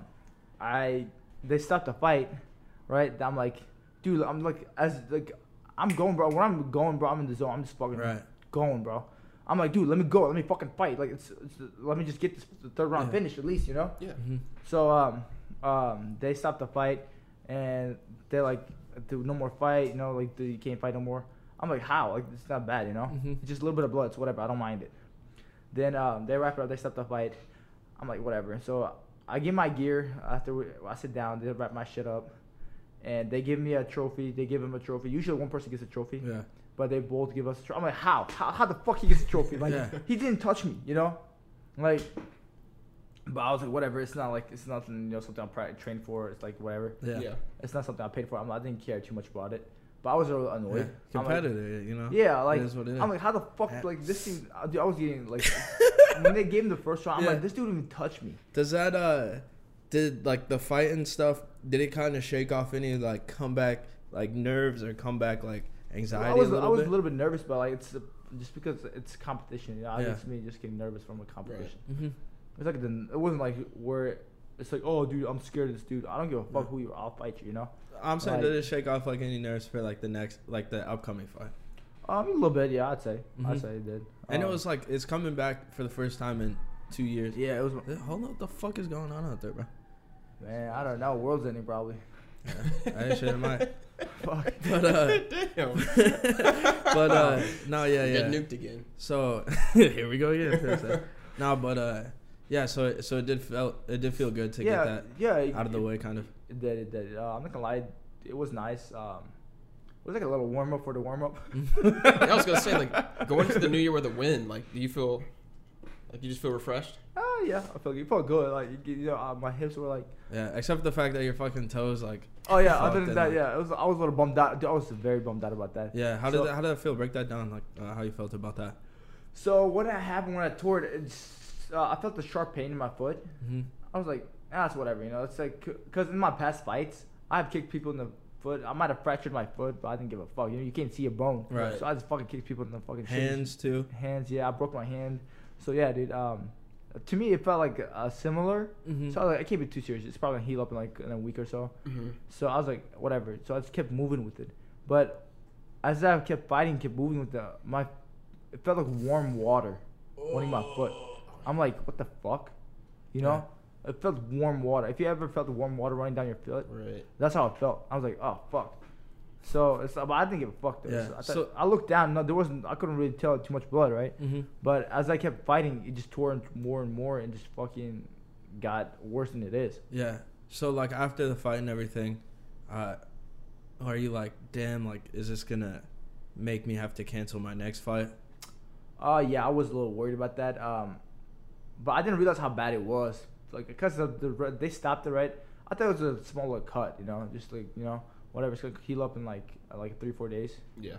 I they stopped the fight, right? I'm like, dude, I'm like, as like, I'm going, bro. When I'm going, bro, I'm in the zone. I'm just fucking
Right.
going, bro. I'm like, dude, let me go. Let me fucking fight. Like, it's, it's let me just get this the third round
Yeah.
finished at least, you know.
Yeah.
hmm
So um, um, they stopped the fight, and they're like, "Dude, no more fight. You know, like, dude, you can't fight no more." I'm like, "How? Like, it's not bad, you know.
Mhm.
Just a little bit of blood. It's whatever. I don't mind it." Then um, they wrap it up. They stopped the fight. I'm like, whatever. So I get my gear after we, I sit down. They wrap my shit up, and they give me a trophy. They give him a trophy. Usually one person gets a trophy,
Yeah.
but they both give us. A trophy. I'm like, how? How? How the fuck he gets a trophy? Like,
Yeah.
he didn't touch me, you know. Like, but I was like, whatever. It's not like it's nothing, you know, something I'm trained for. It's like whatever.
Yeah.
Yeah.
It's not something I paid for. I'm, I didn't care too much about it. But I was a little
Yeah.
annoyed. I'm like,
Competitor, you know.
yeah, like
It is what it is.
I'm like, how the fuck? Like this thing, I I was getting like when they gave him the first round. I'm
Yeah.
like, this dude didn't even touch me.
Does that uh, did like the fight and stuff? Did it kind of shake off any like comeback like nerves or comeback like anxiety
I was
a little
I was
bit?
a little bit nervous, but like it's uh, just because it's competition. You know,
Yeah.
it's me just getting nervous from a competition.
hmm
It's like the, it wasn't like where it's like, oh, dude, I'm scared of this dude. I don't give a fuck who you. are. I'll fight you. You know.
I'm saying,
Like-
did it shake off like any nerves for like the next like the upcoming fight?
Um, a little bit, yeah, I'd say. I'd
Mhm.
say it did.
And it
Um,
was like it's coming back for the first time in two years.
yeah, it was.
Hold on, what the fuck is going on out there, bro?
Man, I don't know. World's ending probably.
Yeah, I ain't shit in my.
Fuck.
But uh,
Damn.
but uh, no, yeah, yeah.
Get
yeah.
nuked again.
So here we go again. no, but uh, yeah. So it- so it did felt it did feel good to
yeah,
get that
yeah.
out of the way, kind of.
It did. It did. Uh, I'm not gonna lie. It was nice. Um, it was like a little warm up for the warm up.
yeah, I was gonna say like going into the new year with a win. Like, do you feel like you just feel refreshed?
Oh yeah, I felt. You felt good. Like you, you know, uh, my hips were like.
Yeah, except for the fact that your fucking toes, like,
Oh yeah. Other than that,
up.
yeah, it was. I was a little bummed out. Dude, I was very bummed out about that.
yeah. How
So-
did that, how did that feel? Break that down, like uh, how you felt about that.
So what happened when I tore it? It's, uh, I felt the sharp pain in my foot.
hmm
I was like, ah, it's whatever, you know. It's like, cause in my past fights, I have kicked people in the foot. I might have fractured my foot, but I didn't give a fuck. You know, you can't see a bone.
Right.
So I just fucking kicked people in the fucking shins.
Hands too.
Hands, yeah. I broke my hand. So yeah, dude. Um, to me, it felt like uh, similar.
Mm-hmm.
So I was like, I can't be too serious. It's probably gonna heal up in like in a week or so.
Mm-hmm.
So I was like, whatever. So I just kept moving with it. But as I kept fighting, kept moving with the my, it felt like warm water running my foot. I'm like, what the fuck, you know? It felt warm water. If you ever felt the warm water running down your foot,
Right.
that's how it felt. I was like, oh fuck. So it's, but I didn't give a fuck. Though.
Yeah,
So I,
so-
I looked down. No, there wasn't. I couldn't really tell too much blood, right?
Mm-hmm.
But as I kept fighting, it just tore more and more, and just fucking got worse than it is.
Yeah. So like after the fight and everything, uh, are you like, damn, like, is this gonna make me have to cancel my next fight?
Uh, yeah, I was a little worried about that. Um, but I didn't realize how bad it was. Like, because of the they stopped it right. I thought it was a smaller cut, you know, just like you know, whatever. It's gonna heal up in like uh, like three four days.
Yeah.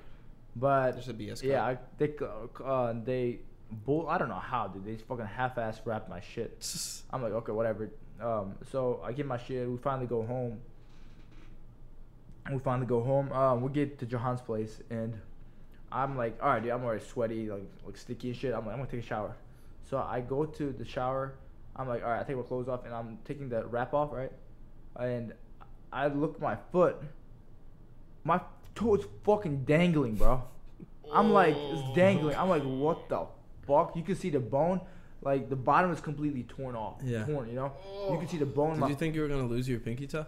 But
Just a BS. Cut.
yeah, I, they uh, uh, they bull. I don't know how, dude. They fucking half-ass wrapped my shit. I'm like, okay, whatever. Um, so I get my shit. We finally go home. We finally go home. Um, we get to Johan's place, and I'm like, all right, dude, I'm already sweaty, like like sticky and shit. I'm like, I'm gonna take a shower. So I go to the shower. I'm like, all right, I take my clothes off, and I'm taking the wrap off, right? And I look at my foot. My toe is fucking dangling, bro. I'm like, it's oh. dangling. I'm like, what the fuck? You can see the bone. Like the bottom is completely torn off.
Yeah.
Torn, you know? You can oh. see the bone.
Did
my-
you think you were gonna lose your pinky toe?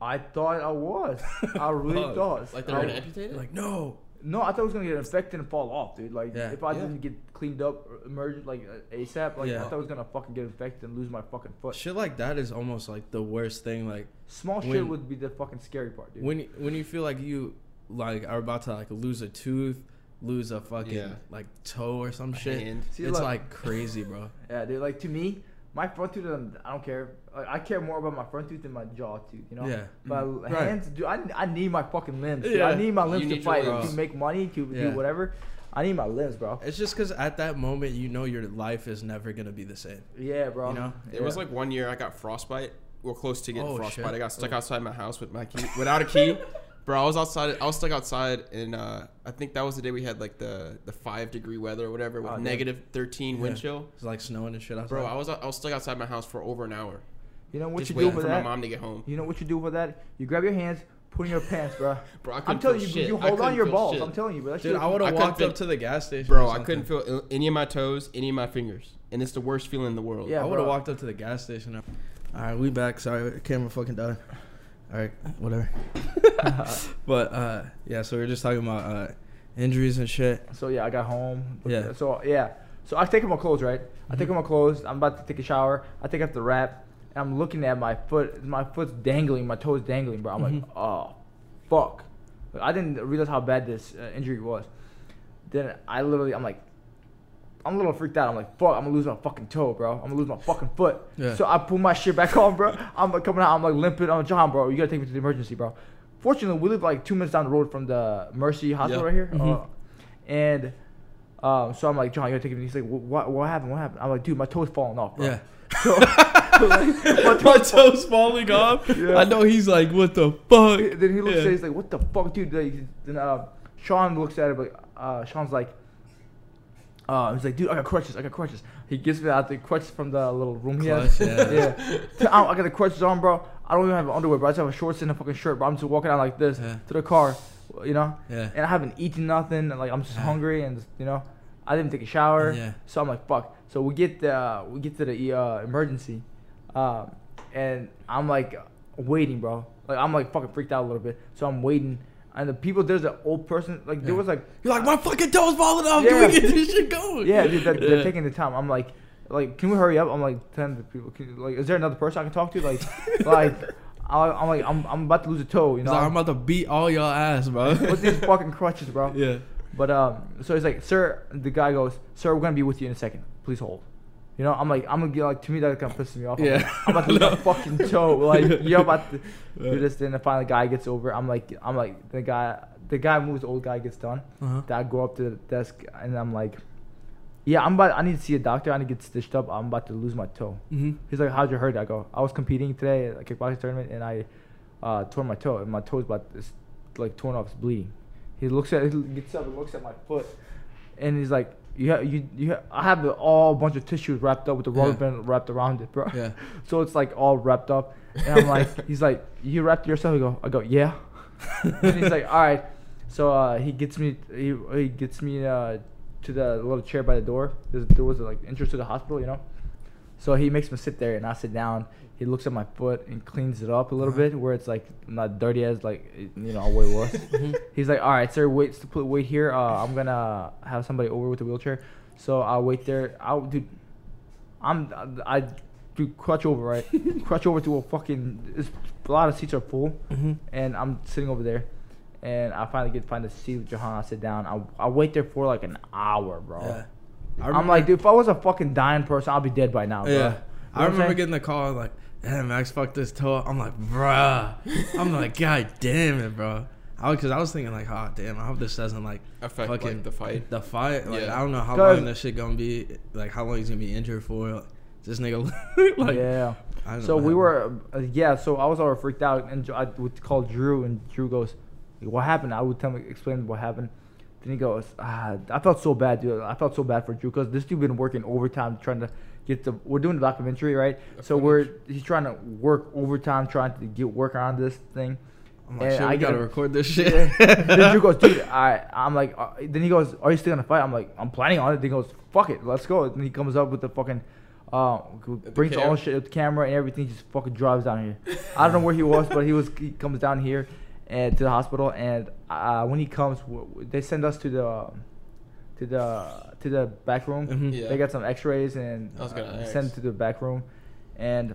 I thought I was. I really
Fuck.
thought.
Like they're
I-
gonna amputate it.
Like no.
No, I thought it was gonna get infected and fall off, dude. Like
Yeah.
if I
Yeah.
didn't get cleaned up, or emergent like uh, ASAP, like
Yeah.
I thought I was gonna fucking get infected and lose my fucking foot.
Shit like that is almost like the worst thing. Like
Small shit
When-
would be the fucking scary part, dude.
when you- when you feel like you like are about to like lose a tooth, lose a fucking
Yeah.
like toe or some
A
shit.
hand.
See,
it's
look-
like crazy, bro.
Yeah, dude. Like to me, my front tooth, I don't care. Like, I care more about my front tooth than my jaw tooth. You know.
Yeah.
My
Mhm.
hands, dude. I, I need my fucking limbs. Dude.
Yeah.
I need my
You
limbs to fight
limbs.
to make money to
Yeah.
do whatever. I need my limbs, bro.
It's just because at that moment you know your life is never gonna be the same.
Yeah, bro.
You know?
There was like one year I got frostbite. Well, close to getting
Oh,
frostbite.
shit.
I got stuck
Oh.
outside my house with my key, without a key. Bro, I was outside. I was stuck outside, and uh, I think that was the day we had like the the five degree weather or whatever with
Oh, yeah.
negative thirteen wind
Yeah.
chill.
It's like snowing and shit outside.
Bro, I was I was stuck outside my house for over an hour,
You know what
just
you do
waiting
for
for
that?
my mom to get home.
You know what you do for that? You grab your hands, put in your pants, bro.
Bro, I
I'm telling
feel
you,
shit.
you hold on your balls.
shit.
I'm telling you, bro. That
Dude, I would have walked up to the gas station.
Bro,
or
I couldn't feel any of my toes, any of my fingers, and it's the worst feeling in the world.
Yeah,
I would have walked up to the gas station. All right, we back. Sorry, camera fucking died. All right, whatever. but uh, yeah, so we are just talking about uh, injuries and shit.
So yeah, I got home.
Yeah.
So yeah. So I take off my clothes, right? I take
Mhm.
off my clothes. I'm about to take a shower. I take off the wrap. And I'm looking at my foot. My foot's dangling. My toes dangling, bro. I'm
Mhm.
like, oh, fuck. I didn't realize how bad this uh, injury was. Then I literally, I'm like, I'm a little freaked out. I'm like, fuck, I'm gonna lose my fucking toe, bro. I'm gonna lose my fucking foot.
Yeah.
So I pull my shit back on, bro. I'm like coming out. I'm like limping. I'm John, bro, you gotta take me to the emergency, bro. Fortunately, we live like two minutes down the road from the Mercy Hospital right here.
Mhm.
Uh, and um, so I'm like, John, you gotta take me. He's like, what, what happened? What happened? I'm like, dude, my toe's falling off, bro.
Yeah.
So, like, my
My
toe's
toes falling off.
Yeah.
I know he's like, what the fuck?
then he looks
Yeah.
at it, he's like, what the fuck, dude? Like, then uh, Sean looks at it, but uh, Sean's like, uh, he's like, dude, I got crutches, I got crutches. He gives me out the crutches from the little room he has.
Yeah.
yeah. I, I got the crutches on, bro. I don't even have underwear, bro. I just have a shorts and a fucking shirt, bro. I'm just walking out like this
Yeah.
to the car, you know.
Yeah.
And I haven't eaten nothing. and, Like I'm just
Yeah.
hungry, and you know, I didn't take a shower.
Yeah.
So I'm like, fuck. So we get the we get to the uh, emergency, um, and I'm like waiting, bro. Like I'm like fucking freaked out a little bit. So I'm waiting, and the people there's an old person like there was like
You're like, my fucking toes falling off.
Yeah.
Can we get this shit going?
yeah, dude, they're, they're taking the time. I'm like, like, can we hurry up? I'm like the people, can, like, is there another person I can talk to? Like, like, I, I'm like, I'm, I'm about to lose a toe, you know,
like, I'm about to beat all y'all ass, bro.
with these fucking crutches, bro.
yeah.
But um, so he's like, sir, the guy goes, sir, we're gonna be with you in a second. Please hold. You know, I'm like, I'm gonna get like to me that kind of pisses me off. I'm,
Yeah.
like, I'm about to lose my fucking toe. Like, you're about to do this. Then the final guy gets over. I'm like, I'm like, the guy, the guy moves. The old guy gets done.
Uh-huh.
Then I go up to the desk and I'm like, yeah, I'm about. I need to see a doctor. I need to get stitched up. I'm about to lose my toe.
Mm-hmm.
He's like, how'd you hurt? I go, I was competing today at a kickboxing tournament and I uh, tore my toe. And my toe's about it's like torn off. It's bleeding. He looks at, he gets up and looks at my foot, and he's like, you have, you, you ha- I have the, all bunch of tissues wrapped up with the rubber
Yeah.
band wrapped around it, bro.
Yeah.
So it's like all wrapped up. And I'm like, he's like, you wrapped yourself? I go, I go, yeah. and he's like, all right. So uh, he gets me, he, he gets me uh, to the little chair by the door. There's, there was like entrance to the hospital, you know. So he makes me sit there, and I sit down. He looks at my foot and cleans it up a little
Uh-huh.
bit, where it's like not dirty as like you know what it was.
Mhm.
He's like, "All right, sir, wait, to put wait here. Uh, I'm gonna have somebody over with the wheelchair, so I'll wait there. I'll dude, I'm I do crutch over right, crutch over to a fucking. It's, a lot of seats are full,
Mhm.
and I'm sitting over there, and I finally get find a seat with Jahan. I sit down. I I wait there for like an hour, bro.
Yeah.
I'm like, dude, if I was a fucking dying person, I'll be dead by now, bro.
Yeah.
You know
I remember getting the call like, "Damn, Max fucked this toe." I'm like, "Bruh." I'm like, "God damn it, bro." I because I was thinking like, "Oh damn, I hope this doesn't like
Affect
fucking
like the fight.
the fight." Like
Yeah.
I don't know how long this shit gonna be. Like how long he's gonna be injured for. Like, this nigga, like,
yeah.
I don't
So
know.
we were, uh, yeah. So I was all freaked out, and I would call Drew, and Drew goes, "What happened?" I would tell him, explain what happened. Then he goes, ah, "I felt so bad, dude. I felt so bad for Drew because this dude been working overtime trying to get the. We're doing the documentary, right?
The
So we're he's trying to work overtime trying to get work on this thing.
I'm like,
and
shit,
I
we gotta
a-
record this shit.
then Drew goes, dude, I, I'm like, uh, then he goes, are you still gonna fight? I'm like, I'm planning on it. Then he goes, fuck it, let's go. And he comes up with the fucking, uh,
the
brings all
cam?
shit with the camera and everything. Just fucking drives down here. I don't know where he was, but he was. He comes down here, and to the hospital. And uh, when he comes, they send us to the, to the to the back room.
Mhm.
Yeah.
They got some X-rays and
I was gonna
uh,
ask.
send to the back room, and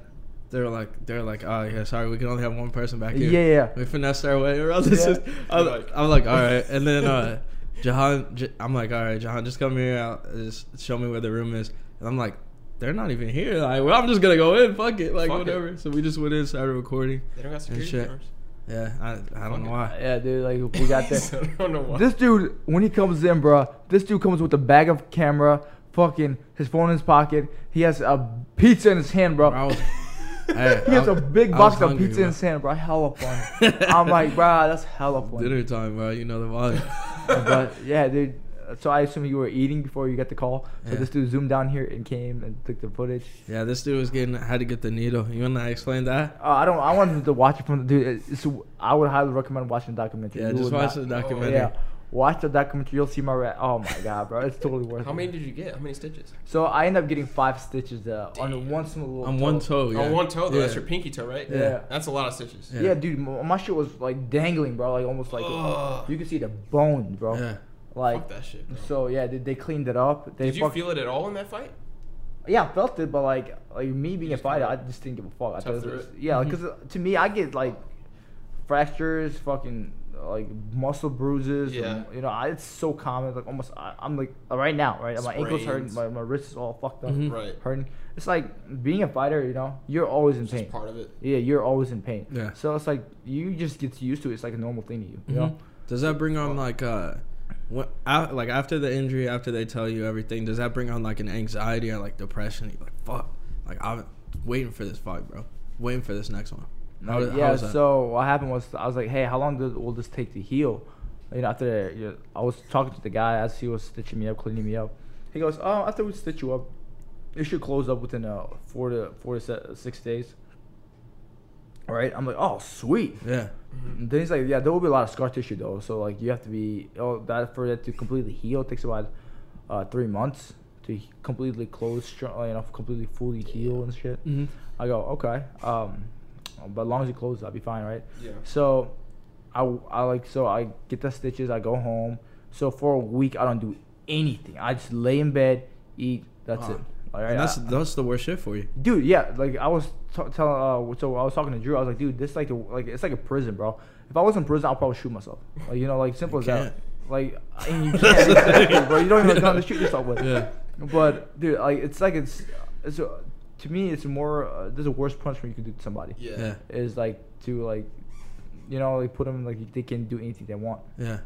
They're like, they're like, oh yeah, sorry, we can only have one person back
yeah,
here.
yeah.
yeah We finessed our way around this.
Yeah.
I'm, like, I'm like, all right. And then uh, Jahan, J- I'm like, all right, Jahan, just come here. Out, just show me where the room is. And I'm like, they're not even here. Like, well, I'm just gonna go in. Fuck it. Like,
Fuck it.
whatever. So we just went in, started recording.
They don't got security
shit.
cameras.
Yeah, I, I don't know why.
Yeah, dude, like we got there.
I don't know why.
This dude, when he comes in, bro, this dude comes with a bag of camera, fucking his phone in his pocket. He has a pizza in his hand, bro.
Bro, I was, hey,
he has
I-
a big
I
box
was
of
hungry,
pizza in
bro.
his hand, bro. Hella fun. I'm like, bro, that's hella fun.
Dinner time, bro. You know the vibe.
but yeah, dude. So I assume you were eating before you got the call. So
Yeah.
this dude zoomed down here and came and took the footage.
Yeah, this dude was getting had to get the needle. You wanna explain that?
Uh, I don't. I wanted to watch it from the dude. It's, I would highly recommend watching the documentary.
Yeah,
You
just watch
not-
the documentary.
Yeah, watch the documentary. You'll see my rea- Oh my god, bro, it's totally worth
How
it.
many did you get? How many stitches?
So I end up getting five stitches uh, on one small little
On one toe. Yeah.
On one toe though. That's your pinky toe, right?
Yeah.
That's a lot of stitches.
Yeah.
Yeah. dude, m- my shit was like dangling, bro. Like almost like
Ugh.
you could see the bone, bro.
Yeah.
Like
Fuck that shit. Bro.
so, yeah. They, they cleaned it up. They
Did you
fuck-
feel it at all in that fight?
Yeah, I felt it, but like like me being a
just
fighter, I
kinda
just didn't give a fuck. I thought it
through
was,
it?
yeah, because to me, I get like fractures, fucking like muscle bruises.
Yeah.
and, you know, I, it's so common. Like almost, I, I'm like right now, right? My ankles hurting,
Sprains.
my, my wrist is all fucked up,
Mhm.
Right.
hurting. It's like being a fighter. You know, you're always in
It's
pain.
just part of it.
Yeah, you're always in pain.
Yeah.
So it's like you just get used to it. It's like a normal thing to you. You
Mhm.
know.
Does that bring on like uh, what, a- like after the injury, after they tell you everything, does that bring on like an anxiety or like depression? You're like, fuck, like I'm waiting for this fight, bro. Waiting for this next one. How, how
yeah.
that?
So what happened was I was like, hey, how long does, will this take to heal? You know, after you know, I was talking to the guy as he was stitching me up, cleaning me up. He goes, oh, after we stitch you up, it should close up within uh, four to four to six days. All right. I'm like, oh, sweet.
yeah.
And then he's like, yeah, there will be a lot of scar tissue though. So like, you have to be oh that for that to completely heal takes about uh, three months to completely close, str- uh, you know, completely fully heal and shit.
Mm-hmm.
I go, okay. Um, but as long as it closes, I'll be fine, right?
Yeah.
So, I, I like so I get the stitches. I go home. So for a week, I don't do anything. I just lay in bed, eat. That's
Uh,
it. All right,
And that's that's the worst shit for you.
dude. Yeah, like I was t- telling. Uh, so I was talking to Drew. I was like, dude, this like a, like it's like a prison, bro. If I was in prison, I'll probably shoot myself. Like you know, like simple as
You
that.
can't.
Like and you can't, exactly, bro. You don't even have nothing to shoot yourself with.
Yeah.
But dude, like it's like it's it's a, to me it's more. Uh, there's a worse punishment you can do to somebody.
Yeah.
Yeah.
Is like to like, you know, like put them like they can do anything they want.
Yeah.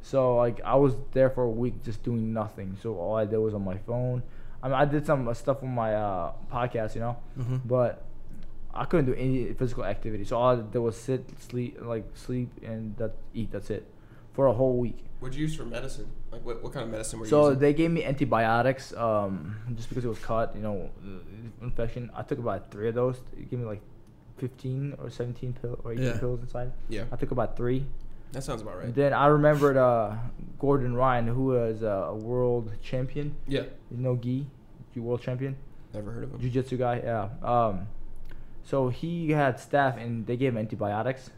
So like I was there for a week just doing nothing. So all I did was on my phone. I mean, I did some uh, stuff on my uh, podcast, you know,
Mm-hmm.
but I couldn't do any physical activity. So all I did was sit, sleep, like sleep, and that eat. That's it for a whole week.
What'd you use for medicine? Like what, what kind of medicine were you
So
using?
they gave me antibiotics, um, just because it was cut, you know, infection. I took about three of those. It gave me like fifteen or seventeen pill or eighteen
Yeah.
pills inside.
yeah.
I took about three.
That sounds about right.
Then I remembered uh, Gordon Ryan, who was uh, a world champion.
Yeah.
You know, Guy, you world champion.
Never heard of him.
Jiu-jitsu guy, yeah. Um, so he had staph and they gave him antibiotics.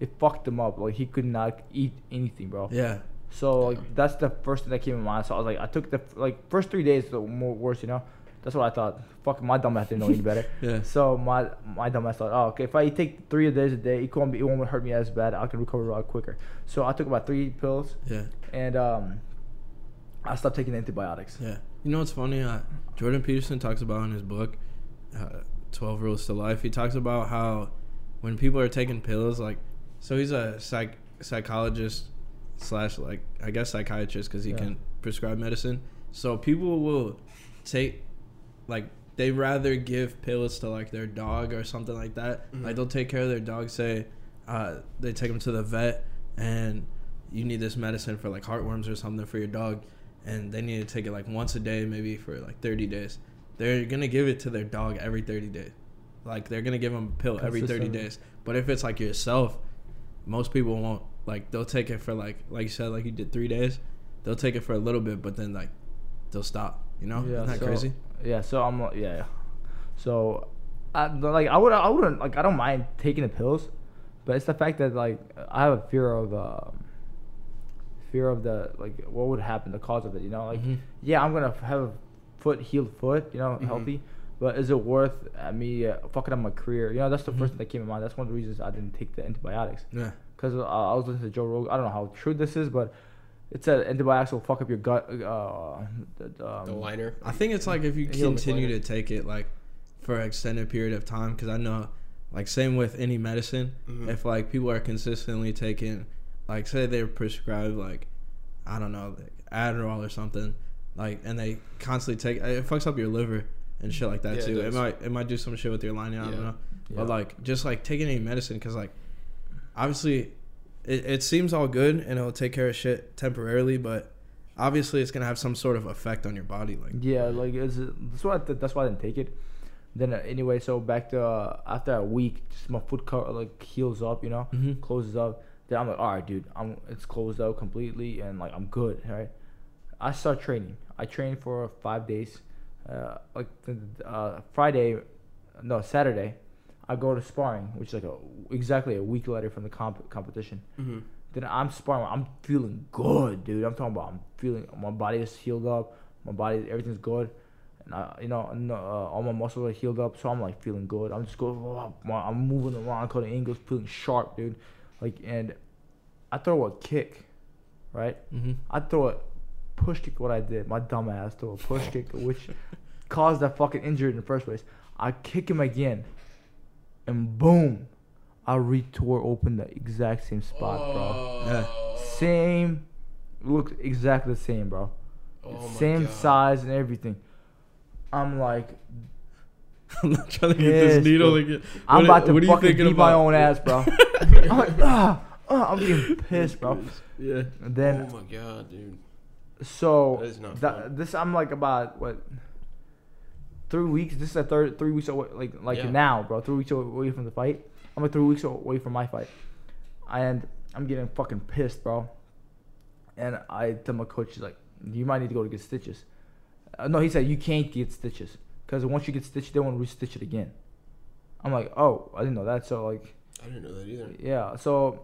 It fucked him up. Like he could not eat anything, bro.
Yeah.
So like that's the first thing that came in mind. So I was like, I took the like first three days the more worse, you know. That's what I thought. Fuck my dumb ass didn't know any better.
Yeah.
So my my dumb ass thought, oh okay, if I take three days a day, it won't be, it won't hurt me as bad. I can recover a lot quicker. So I took about three pills
Yeah.
and um, I stopped taking antibiotics.
Yeah. You know what's funny? Uh, Jordan Peterson talks about in his book, uh, 12 Rules to Life, he talks about how when people are taking pills, like, so he's a psych psychologist slash, like, I guess psychiatrist because he
Yeah.
can prescribe medicine. So people will take, like, they rather give pills to, like, their dog or something like that.
Mhm.
Like, they'll take care of their dog, say, uh, they take them to the vet and you need this medicine for, like, heartworms or something for your dog and they need to take it like once a day, maybe for like 30 days. They're gonna give it to their dog every 30 days. Like they're gonna give them a pill every 30 days. But if it's like yourself, most people won't. Like they'll take it for like like you said, like you did three days. They'll take it for a little bit, but then like they'll stop. You know, isn't that
so,
crazy?
Yeah, so I'm like, yeah, yeah. So, I like I would I wouldn't like I don't mind taking the pills, but it's the fact that like I have a fear of um, fear of the like what would happen, the cause of it. You know, like
Mhm.
yeah, I'm gonna have a foot healed foot, you know,
Mhm.
healthy. But is it worth uh, me uh, fucking up my career? You know, that's the
Mhm.
first thing that came to mind. That's one of the reasons I didn't take the antibiotics.
Yeah.
Because uh, I was listening to Joe Rogan. I don't know how true this is, but it said antibiotics will fuck up your gut. Uh, the, um,
the liner.
I think it's like if you continue to take it like for an extended period of time, because I know, like same with any medicine,
Mhm.
if like people are consistently taking, like say they're prescribed like, I don't know, like Adderall or something, like and they constantly take it fucks up your liver and shit like that
Yeah,
too. It,
does.
might it might do some shit with your lining. I
Yeah.
don't know,
Yeah.
but like just like taking any medicine, because like obviously it, it seems all good and it'll take care of shit temporarily, but obviously it's gonna have some sort of effect on your body. Like
Yeah, like it's, that's why I th- that's why I didn't take it. Then uh, anyway, so back to uh, after a week, just my foot co- like heals up, you know,
Mhm.
closes up. Then I'm like, all right, dude, I'm it's closed out completely, and like I'm good, right? I start training. I train for five days. Uh, like uh, Friday, no Saturday, I go to sparring, which is like a exactly a week later from the comp- competition.
Mm-hmm.
Then I'm sparring. I'm feeling good, dude. I'm talking about. I'm feeling. My body is healed up. My body, everything's good. And I, you know, and, uh, all my muscles are healed up. So I'm like feeling good. I'm just going. I'm moving around, cutting angles, feeling sharp, dude. Like, and I throw a kick, right?
Mm-hmm.
I throw a push kick. What I did, my dumb ass threw a push kick, which caused that fucking injury in the first place. I kick him again, and boom, I retore open the exact same spot, bro.
Yeah.
Same, looked exactly the same, bro.
Oh
same
God.
size and everything. I'm like,
I'm not trying to get this needle
bro.
again.
I'm about to
what are you
fucking
thinking
beat my own ass, bro. I'm like, ah, ah, I'm getting pissed, bro.
Yeah.
And then,
oh my god, dude.
so
That is not
that,
fun.
this I'm like about what three weeks. This is the third three weeks away, like like
Yeah.
now, bro. Three weeks away from the fight. I'm like three weeks away from my fight, and I'm getting fucking pissed, bro. And I tell my coach, he's like, "You might need to go to get stitches." Uh, no, he said you can't get stitches because once you get stitched, they won't restitch it again. I'm like, oh, I didn't know that. So like,
I didn't know that either.
yeah. So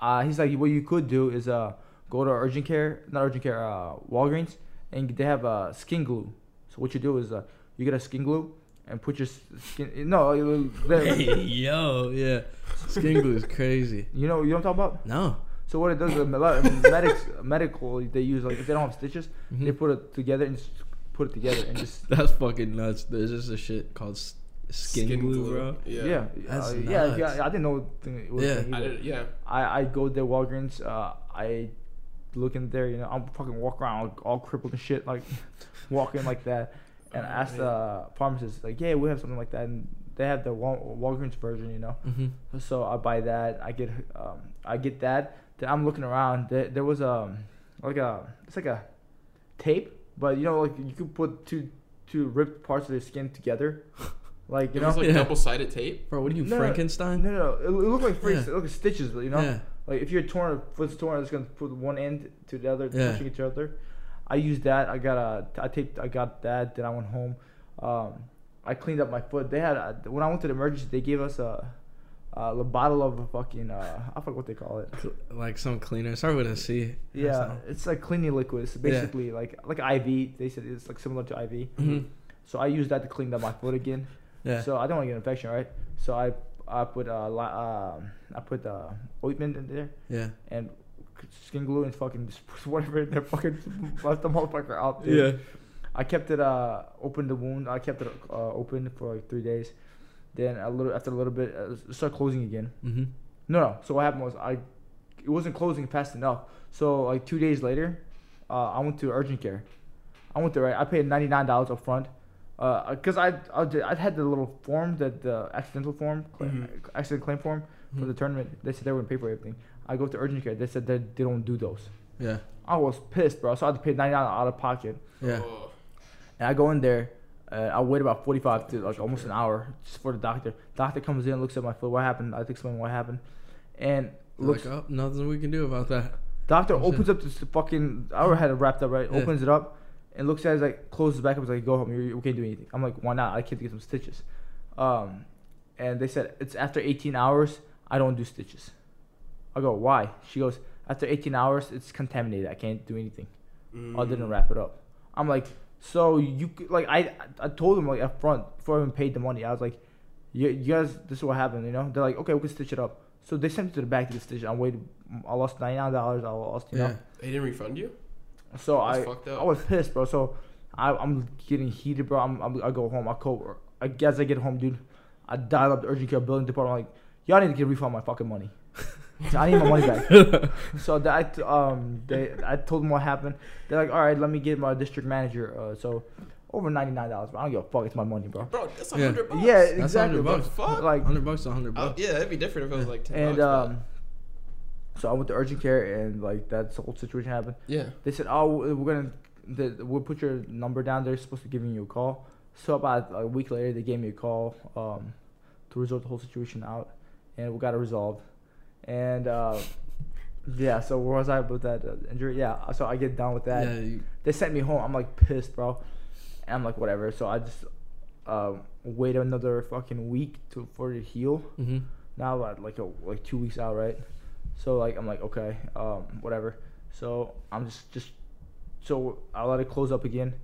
uh, he's like, what you could do is uh, go to urgent care, not urgent care, uh, Walgreens, and they have uh, skin glue. So what you do is uh, you get a skin glue and put your skin. No,
Hey, yo, yeah. Skin glue is crazy.
you know you know what I'm talking about.
No.
So what it does, is a lot of medics, medical, they use like if they don't have stitches, they
Mhm.
put it together and put it together and just
That's fucking nuts. There's just a shit called s- skin, glue, bro.
Yeah.
yeah,
That's
uh, yeah,
nuts.
yeah. I didn't know it was
Yeah.
thing
I did, yeah.
I, I go there Walgreens. Uh, I look in there. You know, I'm fucking walk around all, all crippled and shit, like walking like that. And I asked the pharmacist, like, yeah, we have something like that, and they have the Wal- Walgreens version, you know.
Mm-hmm.
So I buy that. I get um, I get that. Then I'm looking around. There, there was um like a it's like a tape, but you know like you could put two two ripped parts of their skin together, like you
It
know.
was like
Yeah.
double sided tape.
Bro, what are you,
No, no,
Frankenstein?
no, no, it, it looked like freaks.
Yeah.
It looked like stitches, you know.
Yeah.
Like if you're torn, foot's torn, it's gonna put one end to the other,
Yeah.
pushing each other. I used that. I got a, I taped, I got that. Then I went home. Um, I cleaned up my foot. They had uh, when I went to the emergency, they gave us a, a bottle of a fucking uh, I forget what they call it.
Like some cleaner. Start with a C. or
Yeah, it's like cleaning liquid. It's
Yeah.
basically like like IV. They said it's like similar to IV.
Mhm.
So I used that to clean up my foot again.
Yeah.
So I don't want to get an infection, right? So I I put uh, li- um I put uh, ointment in there
yeah.
and skin glue and fucking whatever in there. Fucking left the motherfucker out. Dude.
Yeah.
I kept it uh open the wound. I kept it uh, open for like three days. Then a little after a little bit, uh, it started closing again.
Mm-hmm.
No, no. So what happened was I, it wasn't closing fast enough. So like two days later, uh, I went to urgent care. I went there. Right, I paid ninety nine dollars up front, uh, cause I I I had the little form that the accidental form, cla-
Mhm.
accident claim form for the tournament. They said they were in paper everything. I go to urgent care. They said that they don't do those.
Yeah.
I was pissed, bro. So I had to pay ninety nine out of pocket.
Yeah.
And I go in there. Uh, I wait about 45 to like almost an hour just for the doctor. Doctor comes in, looks at my foot. What happened? I explain what happened. And
Looks
looks.
like, oh, nothing we can do about that.
doctor
Oh,
opens up this fucking. I already had it wrapped up, right?
Yeah.
Opens it up and looks at it, like, closes back up. Is like, go home. You, you can't do anything. I'm like, why not? I can't get some stitches. Um, and they said, it's after 18 hours. I don't do stitches. I go, why? She goes, after 18 hours, it's contaminated. I can't do anything other than
Mm.
wrap it up. I'm like, so you like I I told them like up front before I even paid the money. I was like, you, you guys, this is what happened. You know, they're like, okay, we can stitch it up. So they sent me to the back to get stitched. I waited. I lost ninety nine dollars. I lost, you
Yeah.
know.
They didn't refund you?
So
That's
I
fucked up.
I was pissed, bro. So I I'm getting heated, bro. I'm, I'm I go home. I call. I guess I get home, dude. I dial up the urgent care building department. like, y'all need to get refund my fucking money. I need my money back. so that um they I told them what happened. They're like, all right, let me get my district manager. Uh, so over ninety nine dollars. bro. I don't give a fuck. It's my money, bro.
Bro, that's a
Yeah.
hundred bucks.
Yeah,
That's
exactly.
100 bucks.
Fuck.
Like
hundred bucks, a hundred
Oh,
bucks.
yeah, that'd be different if it was like ten
and
bucks.
um, so I went to urgent care and like that whole situation happened.
yeah.
They said, "Oh, we're gonna, the, we'll put your number down. They're supposed to give you a call." So about a week later, they gave me a call um, to resolve the whole situation out, and we got it resolved. And uh, yeah, so where was I with that uh, injury? Yeah, so I get done with that.
Yeah. You,
They sent me home. I'm like pissed, bro. And I'm like, whatever. So I just uh, wait another fucking week to for it to heal
mm-hmm.
now like like a, like two weeks out, right? So like I'm like okay, um, whatever. So I'm just just so I let it close up again,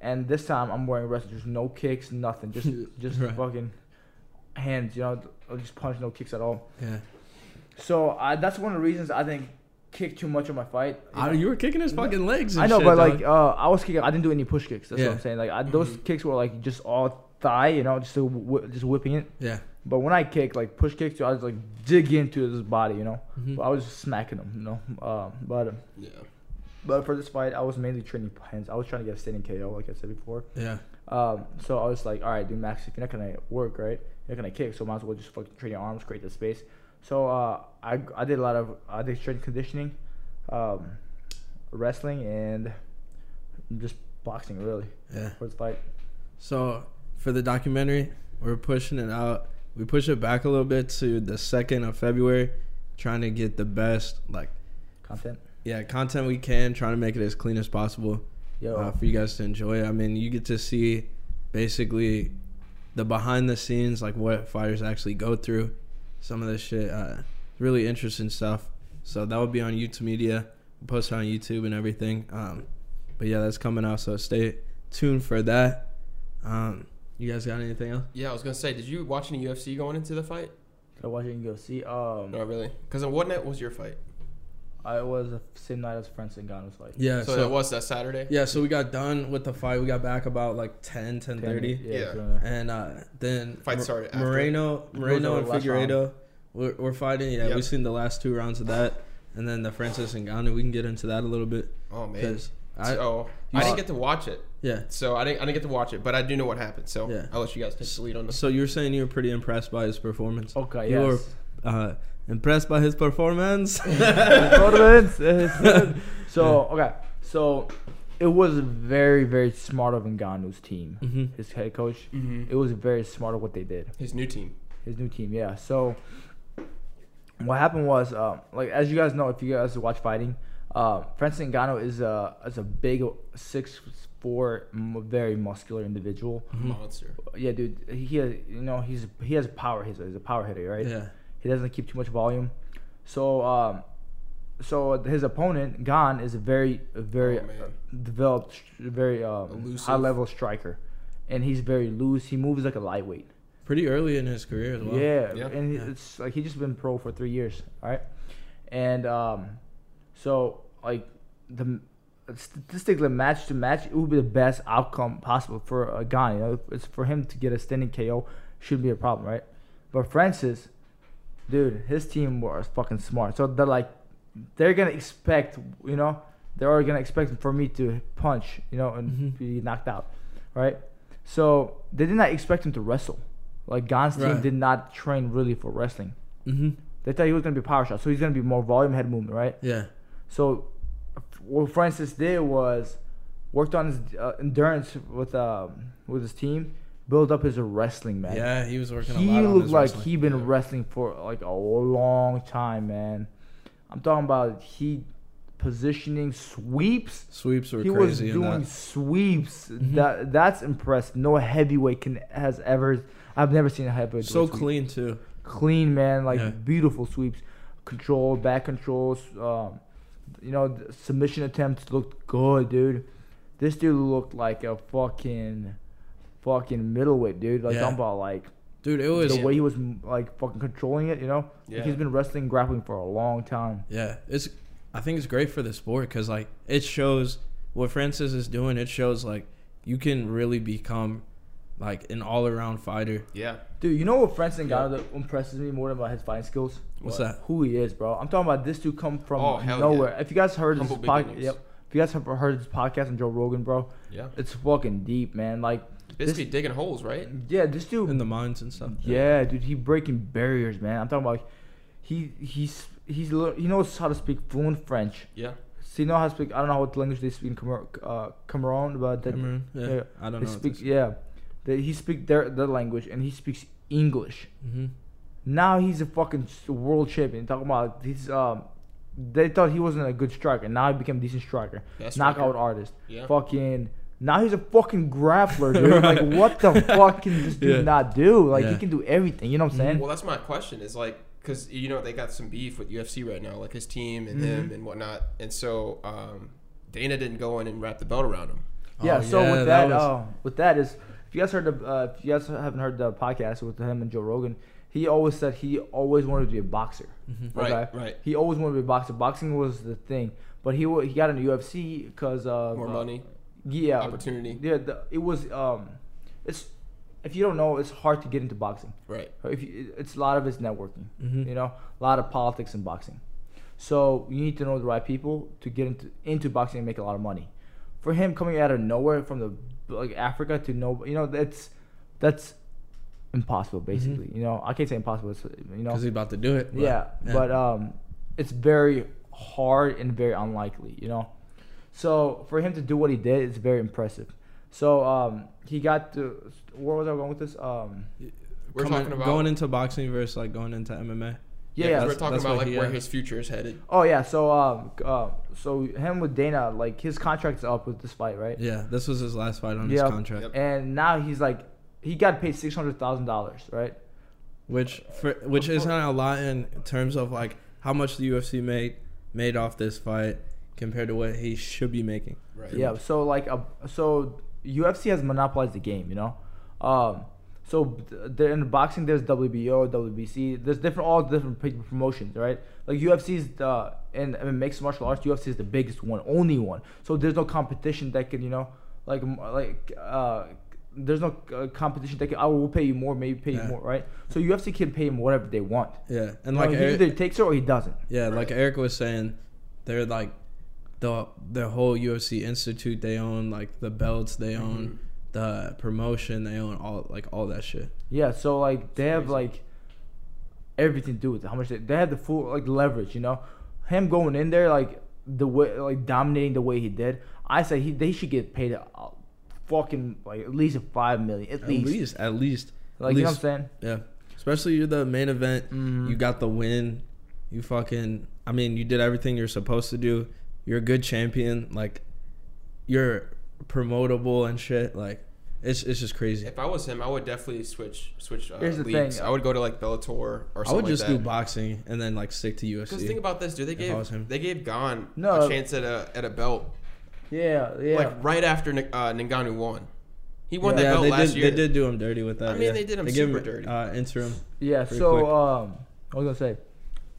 and this time I'm wearing wrestling. There's no kicks, nothing. Just just
Right.
fucking hands, you know, I'll just punch, no kicks at all.
Yeah.
So I, that's one of the reasons I didn't kick too much on my fight. you
I, you were kicking his fucking legs. And
I know,
shit,
but
dog.
like uh, I was kicking. I didn't do any push kicks. That's
Yeah.
what I'm saying. Like I, those
Mhm.
kicks were like just all thigh, you know, just just whipping it.
yeah.
But when I kick, like push kicks, I was like dig into his body, you know.
Mhm.
But I was just smacking him, you know. Um, but um,
Yeah.
but for this fight, I was mainly training hands. I was trying to get a standing KO, like I said before.
Yeah.
Um, so I was like, all right, dude, Max, if you're not gonna work, right? You're not gonna kick, so might as well just fucking train your arms, create the space. So uh, I I did a lot of I did strength conditioning, um, wrestling, and just boxing really
Yeah.
for this fight.
So for the documentary, we're pushing it out. We push it back a little bit to the second of February, trying to get the best like
Content.
yeah content we can, trying to make it as clean as possible
Yo,
uh, for you guys to enjoy. I mean, you get to see basically the behind the scenes, like what fighters actually go through. Some of this shit, uh, really interesting stuff. So that will be on YouTube Media. We'll post it on YouTube and everything. Um, but yeah, that's coming out. So stay tuned for that. Um, you guys got anything else?
Yeah, I was gonna say, did you watch any UFC going into the fight?
Did I watch it and go. Um,
No, really. Because on what night was your fight?
I was the same night as Francis Ngannou's fight.
Yeah.
so, it was that Saturday.
yeah. So we got done with the fight. We got back about like 10, 10 30.
Yeah.
Yeah.
so-
And uh, then
Fight
Mor-
started after.
Moreno, Moreno and
the
Figueiredo, we're, we're fighting. Yeah,
Yep.
we've seen the last two rounds of that, and then the Francis and Ngannou. We can get into that a little bit
Oh man.
because I
so
you
I
s-
didn't get to watch it.
yeah.
So I didn't I didn't get to watch it, but I do know what happened. So
Yeah.
I'll let you guys take the lead on this.
So you were saying you were pretty impressed by his performance.
Okay.
You were
Yes.
uh, impressed by his performance.
Tournaments. so okay, so it was very very smart of Ngannou's team,
hmm
his head coach.
Mm-hmm.
It was very smart of what they did.
His new team.
His new team, yeah. So what happened was, um, like as you guys know, if you guys watch fighting, Uh, Francis Ngannou is a is a big six four, very muscular individual.
Mhm.
Monster.
Yeah, dude. He has, you know he's he has power. He's a, he's a power hitter, right?
Yeah.
He doesn't keep too much volume. So um, so his opponent Gane is a very very
Oh,
uh, developed, very um, high level striker, and he's very loose. He moves like a lightweight.
Pretty early in his career as well.
Yeah,
Yeah.
and
Yeah.
it's like he just been pro for three years, all right? And um, so like the statistically match to match, it would be the best outcome possible for a guy. You know, it's for him to get a standing KO shouldn't be a problem, right? But Francis, dude, his team was fucking smart. So they're like, they're gonna expect, you know, they're already gonna expect for me to punch, you know, and
Mhm.
be knocked out, right? So they did not expect him to wrestle. Like Gane's team
Right.
did not train really for wrestling.
Mm-hmm.
They thought he was gonna be power shot, so he's gonna be more volume head movement, right?
Yeah.
So what Francis did was worked on his uh, endurance with um, with his team, build up his wrestling man.
Yeah, he was working a
he looked like
wrestling.
he been
Yeah.
wrestling for like a long time, man. I'm talking about he positioning sweeps.
sweeps were
He was doing sweeps.
Mhm.
That that's impressive. No heavyweight can has ever. I've never seen a heavyweight
So clean too.
clean, man. Like
Yeah.
beautiful sweeps, control, back controls. Um, you know, submission attempts looked good, dude. This dude looked like a fucking, fucking middleweight, dude. Like
Yeah.
talking about like
Dude, it was
the way he was like fucking controlling it. You know,
Yeah.
like, he's been wrestling, grappling for a long time.
Yeah, it's. I think it's great for the sport because like it shows what Francis is doing. It shows like you can really become like an all-around fighter.
Yeah.
Dude, you know what Francis
Yeah.
Ngannou that impresses me more than about his fighting skills?
What's
What?
that?
Who he is, bro. I'm talking about this dude come from
Oh, hell
nowhere. If you guys heard
Humble
this podcast,
beginnings.
yep. If you guys have heard this podcast on Joe Rogan, bro,
Yeah.
it's fucking deep, man. Like,
Basically digging holes, right?
yeah, this dude
In the mines and stuff.
Yeah, dude, he breaking barriers, man. I'm talking about he he's he's he knows how to speak fluent French.
Yeah.
So you know how to speak. I don't know what language they speak in Cameroon, uh, Cameroon but that
Cameroon. Yeah.
yeah.
I don't
they
know.
speak. Yeah, they, he speak their their language and he speaks English.
Mm-hmm.
Now he's a fucking world champion. Talking about he's um, they thought he wasn't a good striker. Now he became a decent striker,
Best
knockout
striker.
artist.
Yeah.
Fucking. Now he's a fucking grappler, dude. Like, what the fuck can this dude
Yeah.
not do? Like,
Yeah.
he can do everything. You know what I'm saying?
Well, that's my question. Is like because you know they got some beef with UFC right now, like his team and
Mm-hmm.
him and whatnot, and so um, Dana didn't go in and wrap the belt around him.
Yeah.
Oh,
so
yeah,
with
that
that,
was-
uh, with that is, if you guys heard the, uh, if you guys haven't heard the podcast with him and Joe Rogan, he always said he always wanted to be a boxer.
Mm-hmm.
Right.
Okay.
Right.
He always wanted to be a boxer. Boxing was the thing, but he he got into UFC because of
More
uh,
money,
Yeah.
opportunity.
Yeah. The, it was um, it's if you don't know, it's hard to get into boxing.
Right.
If you, it's a lot of it's networking.
Mhm.
You know, a lot of politics in boxing. So you need to know the right people to get into into boxing and make a lot of money. For him coming out of nowhere from the like Africa to no, you know, that's that's impossible. Basically, you know, I can't say impossible. It's, you know,
Because he's about to do it. but-
yeah, but um, it's very hard and very unlikely, you know. So for him to do what he did, it's very impressive. So um, he got to where was I going with this? Um,
We're
Coming-
talking about
going into boxing versus like going into MMA.
yeah,
Yeah, 'cause
yeah.
we're
that's-
talking about like
he
where
had.
his future is headed.
Oh yeah, so um, uh, so him with Dana, like his contract's up with this fight, right?
Yeah, this was his last fight on
Yeah.
his contract.
Yep.
And now he's like, he got paid six hundred thousand dollars, right?
Which for which isn't a lot in terms of like how much the UFC made made off this fight compared to what he should be making.
Right.
Yeah. So like, a, so UFC has monopolized the game, you know. Um, so th- there in boxing, there's WBO, WBC. There's different, all different promotions, right? Like UFC is the and, and mixed martial arts. UFC is the biggest one, only one. So there's no competition that can, you know, like like uh, there's no uh, competition that can. I will pay you more, maybe pay you more, right? So UFC can pay him whatever they want.
Yeah, and
You
like
know, he
Eric,
either takes it or he doesn't.
yeah, like Eric was saying, they're like the the whole UFC institute they own, like the belts they own, the promotion they own, all like all that shit.
Yeah, so like they have like everything to do with it. How much they, they have the full like leverage, you know. Him going in there like the way like dominating the way he did. I say he they should get paid a, a fucking like at least five million at,
At
least.
least, at least,
Like
at
you know
least-
what I'm saying?
yeah. Especially you're the main event.
Mhm.
You got the win. You fucking. I mean, you did everything you're supposed to do. You're a good champion, like you're promotable and shit. Like it's it's just crazy.
If I was him, I would definitely switch switch uh,
Here's the
leagues.
thing.
I would go to like Bellator or
I
something
would just
like
do boxing and then like stick to
Because
UFC.
think about this, dude. They
If I
gave
him.
they gave Gane
No.
a chance at a at a belt
Yeah, yeah.
like right after N- uh, Ngannou won. He won
yeah,
that belt
they
last
did.
year.
They did do him dirty with that.
I mean,
yeah.
they did him
They gave
super dirty.
Uh, interim.
Yeah. So
quick.
um, I was gonna say,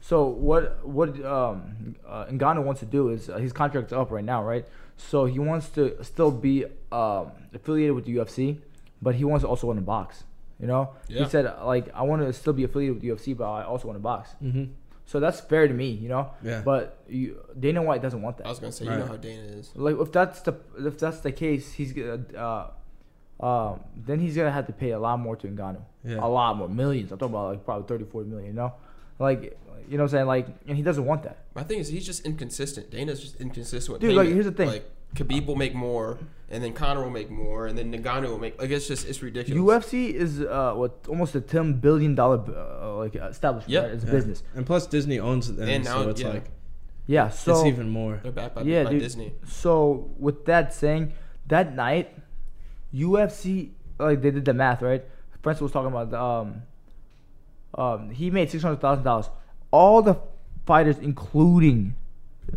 so what what um uh, Ngannou wants to do is uh, his contract's up right now, right? So he wants to still be um affiliated with the UFC, but he wants to also want to box. You know,
Yeah.
he said like I want to still be affiliated with UFC, but I also want to box.
Mm-hmm.
So that's fair to me, you know.
Yeah.
But you, Dana White doesn't want that.
I was gonna say,
Right.
you know how Dana is.
Like if that's the if that's the case, he's gonna uh, um, then he's gonna have to pay a lot more to Ngannou.
Yeah.
A lot more, millions. I'm talking about like probably 30, 40 million. You know, like you know what I'm saying. Like, and he doesn't want that.
My thing is, he's just inconsistent. Dana's just inconsistent with
Dude, like, here's the thing.
Like Khabib will make more, and then Conor will make more, and then Ngannou will make. Like it's just it's ridiculous.
UFC is uh what almost a ten billion dollar uh, like establishment.
Yeah.
right? it's a
Yeah.
business.
And plus Disney owns them,
And now-
so it's
yeah.
like
Yeah, so
it's even more.
They're backed by,
Yeah,
by
dude.
Disney.
So with that saying, that night, UFC like they did the math right. Prince was talking about um, um he made six hundred thousand dollars. All the fighters, including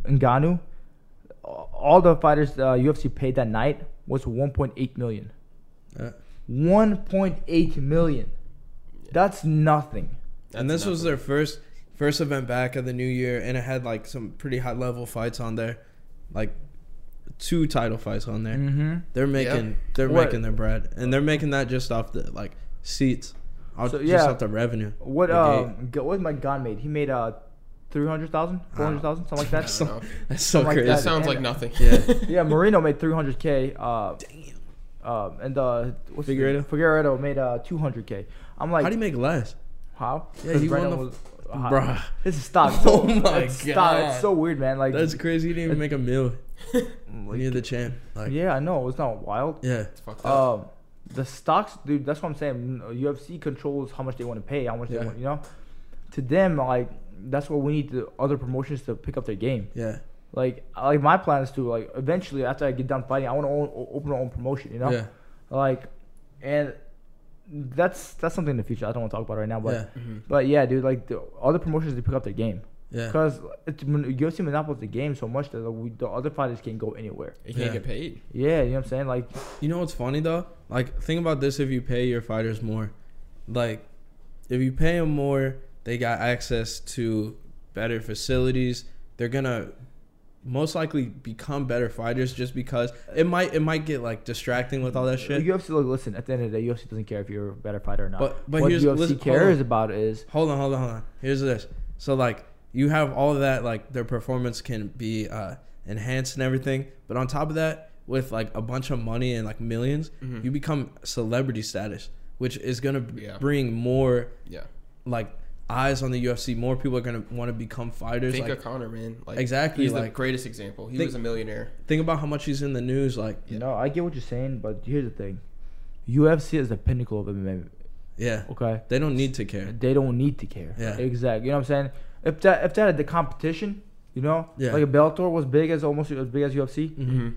Ngannou, all the fighters uh, UFC paid that night was one point eight million.
Yeah.
One point eight million. That's nothing.
and
That's
this was their first first event back of the new year, and it had like some pretty high level fights on there, like two title fights on there.
Mm-hmm.
They're making they're
What-
making their bread, and they're making that just off the like seats, off,
So,
just
yeah.
off the revenue.
What
The
um g- what my God made? He made uh three hundred thousand, four hundred thousand, something like
I
that.
don't know.
That's so
Something like
crazy.
That
that.
sounds
and-
like nothing.
Yeah.
yeah, Moreno made 300k. Uh, um, and uh, what's his?
Figueiredo?
Figueiredo made uh 200k. I'm like,
How do you make less,
how?
Yeah,
'Cause
he won the-
was, uh,
Bruh.
This is stock. So,
Oh my
it's stock.
God.
It's so weird, man. Like,
That's crazy. You didn't even make a meal.
like,
When you're the champ, like
yeah, I know. It's not wild.
yeah,
It's fucked up.
Um, the stocks, dude. That's what I'm saying. UFC controls how much they want to pay, how much
Yeah.
they want. You know, to them, like that's what we need the other promotions to pick up their game.
yeah,
Like, like my plan is to like eventually after I get done fighting, I want to own, open my own promotion. You know,
yeah,
like, and that's that's something in the future. I don't want to talk about right now, but
yeah,
Mhm.
but yeah, dude. Like the other promotions, they pick up their game
yeah.
because UFC monopolizes the game so much that like, we, the other fighters can't go anywhere.
He can't
Yeah.
get paid.
Yeah, you know what I'm saying? Like,
You know what's funny though? Like, think about this: if you pay your fighters more, like, if you pay them more, they got access to better facilities. They're gonna most likely become better fighters just because it might it might get like distracting with all that shit.
UFC. Look, listen. At the end of the day, UFC doesn't care if you're a better fighter or not.
But but
what
here's
UFC
listen,
cares about is
Hold on, hold on, hold on. Here's this. So like you have all of that, like their performance can be uh, enhanced and everything. But on top of that, with like a bunch of money and like 1000000s
Mhm.
you become celebrity status, which is gonna b-
Yeah.
bring more
Yeah.
like eyes on the UFC. More people are gonna want to become fighters.
Think
like
of Conor, man. Like
Exactly,
He's
like-
the greatest example. He
Think-
was a millionaire.
think about how much he's in the news. Like
Yeah.
no. I get what you're saying, but here's the thing: UFC is the pinnacle of MMA.
yeah,
Okay,
they don't need to care.
they don't need to care.
Yeah.
exactly. You know what I'm saying? If that if that had the competition, you know,
Yeah.
like a Bellator was big as almost as big as UFC,
hmm
or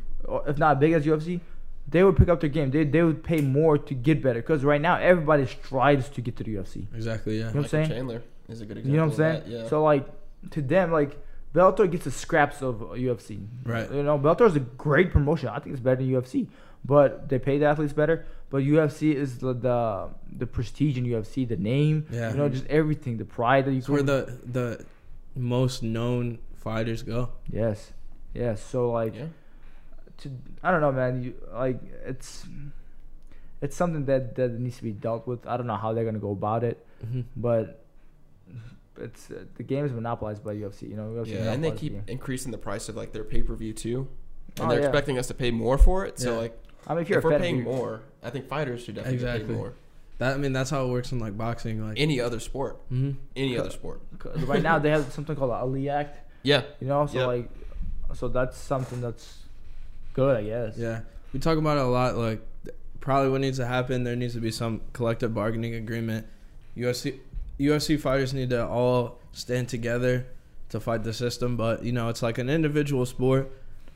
if not big as UFC, they would pick up their game. They they would pay more to get better because right now everybody strives to get to the UFC.
Exactly. Yeah.
You know what I'm saying?
Chandler is a good example.
You know what I'm saying?
That. Yeah.
So like to them, like Bellator gets the scraps of UFC.
Right.
You know, Bellator is a great promotion. I think it's better than UFC, but they pay the athletes better. But UFC is the the, the prestige in UFC, the name.
Yeah.
You know, just everything, the pride that you.
It's where the the most known fighters go.
yes, yes. So like,
yeah.
To I don't know, man. You like it's it's something that that needs to be dealt with. I don't know how they're gonna go about it,
hmm
but it's uh, the game is monopolized by UFC. You know, UFC
Yeah, and they
monopolizes the
keep increasing the price of like their pay per view too, and
Oh,
they're
yeah.
expecting us to pay more for it. So
Yeah.
like,
I mean, if you're
if
a
we're paying more, I think fighters should definitely
Exactly.
pay more.
That I mean that's how it works in like boxing. Like
Any other sport,
hmm
any other sport.
'cause right now they have something called the Ali Act.
Yeah,
You know, so
Yep.
like, so that's something that's good, I guess.
Yeah, we talk about it a lot. Like, probably what needs to happen, there needs to be some collective bargaining agreement. UFC UFC fighters need to all stand together to fight the system. But you know, it's like an individual sport,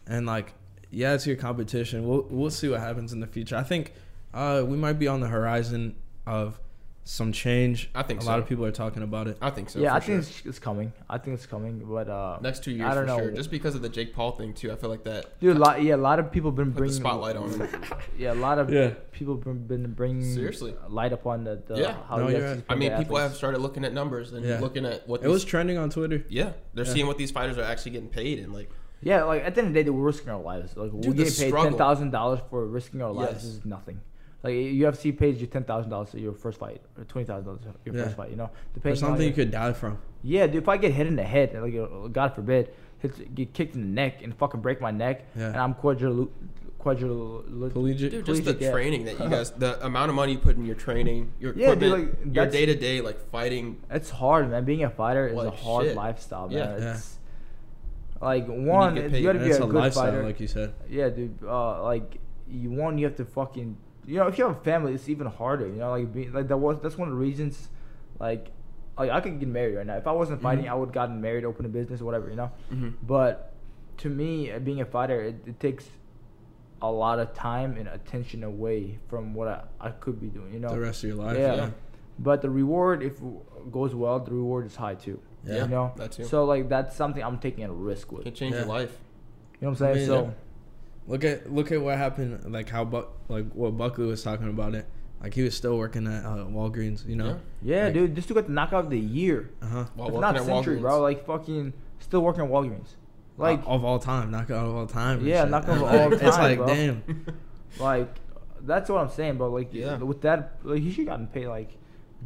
and like yeah, it's your competition. We'll we'll see what happens in the future. I think uh, we might be on the horizon of some change.
I think
a
so.
lot of people are talking about it.
I think so.
yeah,
for
I think
sure.
it's, it's coming. I think it's coming, but uh,
next two years, I
don't
for
know.
sure. Just because of the Jake Paul thing too, I feel like that
dude, a lot, yeah, a lot of people been
put the
bringing
spotlight on him.
Yeah, a lot of
Yeah.
people been, been bringing
Seriously.
light upon the, the
Yeah.
how
No,
the
you're right.
I mean,
their
people have started looking at numbers and
Yeah.
looking at what
It was trending on Twitter.
yeah, they're
Yeah.
seeing what these fighters are actually getting paid and like
Yeah, like at the end of the day, we're risking our lives. Like we're
Dude, the
getting paid
struggle.
ten thousand dollars for risking our lives
Yes.
is nothing. Like UFC pays you ten thousand dollars for your first fight, or twenty thousand dollars your
Yeah.
first fight. You know,
Or
depending on
something you
your-
could die from.
Yeah, dude. If I get hit in the head, like uh, God forbid, hit, get kicked in the neck and fucking break my neck,
Yeah.
and I'm quadril quadril
dude, just the
yeah.
training that you guys, the amount of money you put in your training, your
Yeah, dude, like,
your day to day like fighting.
It's hard, man. Being a fighter is a hard
shit.
lifestyle, man.
Yeah.
Yeah.
It's like one,
get
you, gotta be
it's
a
a
good fighter.
like you said.
Yeah, dude. Uh, like you one, you have to fucking. You know, if you have a family, it's even harder. You know, like being like that was that's one of the reasons. Like, like I could get married right now. If I wasn't fighting,
Mhm.
I would have gotten married, open a business, or whatever. You know.
Mm-hmm.
But to me, uh, being a fighter, it, it takes a lot of time and attention away from what I, I could be doing. You know.
The rest of your life.
Yeah.
Yeah.
But the reward, if it goes well, the reward is high too.
Yeah.
You know.
that too.
So like that's something I'm taking a risk with.
Can change
Yeah.
your life.
You know what I'm saying?
Yeah.
So
Look at look at what happened. Like how Buck like what Buckley was talking about it. Like he was still working at uh, Walgreens. You know.
yeah,
Like-
dude, this dude got the knockout of the year.
Uh huh.
While
not
at
century,
Walgreens.
bro. Like fucking still working at Walgreens. Like
of all time, knockout of all time.
Yeah,
shit.
knockout of
Like,
all
It's
time,
like
bro.
damn.
like that's what I'm saying, bro. Like
Yeah.
with that, like he should gotten paid like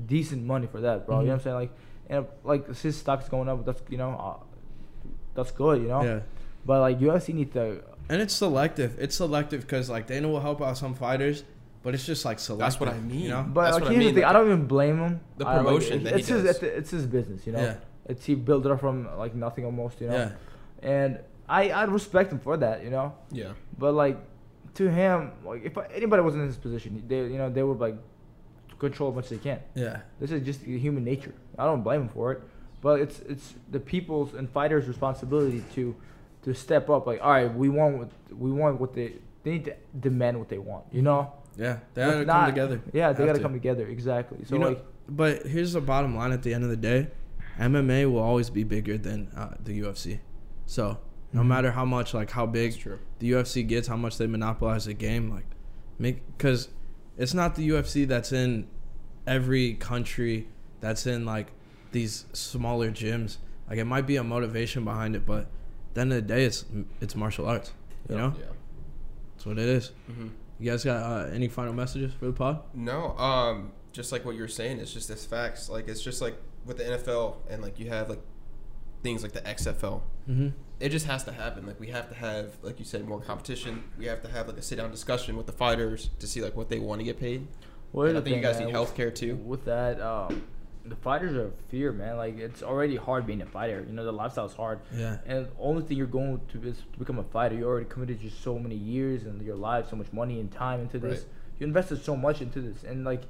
decent money for that, bro. You know what I'm saying? Like and like his stock's going up. That's you know, uh, that's good. You know.
Yeah.
But like UFC need to.
And it's selective. It's selective because like Dana will help out some fighters, but it's just like selective.
That's what I mean.
You know.
But
That's
like
what I
here's
mean,
the thing.
like,
I don't even blame him.
the
I, like,
promotion that he
it's his
does.
it's, it's his business. You know.
Yeah.
It's he built it up from like nothing almost. You know.
Yeah.
And I I respect him for that. You know.
Yeah.
But like, to him, like if anybody was in his position, they you know they would like control as much as they can.
Yeah.
This is just human nature. I don't blame him for it, but it's it's the people's and fighters' responsibility to to step up. Like, all right, we want what we want what they they need to demand what they want. You know.
Yeah. They gotta come together.
Yeah, they
Have
gotta
to.
come together. Exactly. So
you know,
like,
but here's the bottom line. At the end of the day, MMA will always be bigger than uh, the UFC. So no
Mhm.
matter how much, like how big
true.
the UFC gets, how much they monopolize the game, like make because it's not the UFC that's in every country that's in like these smaller gyms. Like it might be a motivation behind it, but at the end of the day, it's it's martial arts. You know,
Yeah.
that's what it is.
hmm
You guys got uh, any final messages for the pod?
No, um, just like what you're saying, it's just this facts. Like it's just like with the NFL and like you have like things like the XFL.
Mm-hmm.
It just has to happen. Like we have to have, like you said, more competition. We have to have like a sit down discussion with the fighters to see like what they want to get paid.
what
And I
the
think you guys
man?
need healthcare too.
With that, um, the fighters are fear, man. Like it's already hard being a fighter. You know, the lifestyle's hard.
Yeah.
And the only thing you're going to is to become a fighter. You already committed just so many years and your life, so much money and time into this.
Right.
You invested so much into this, and like,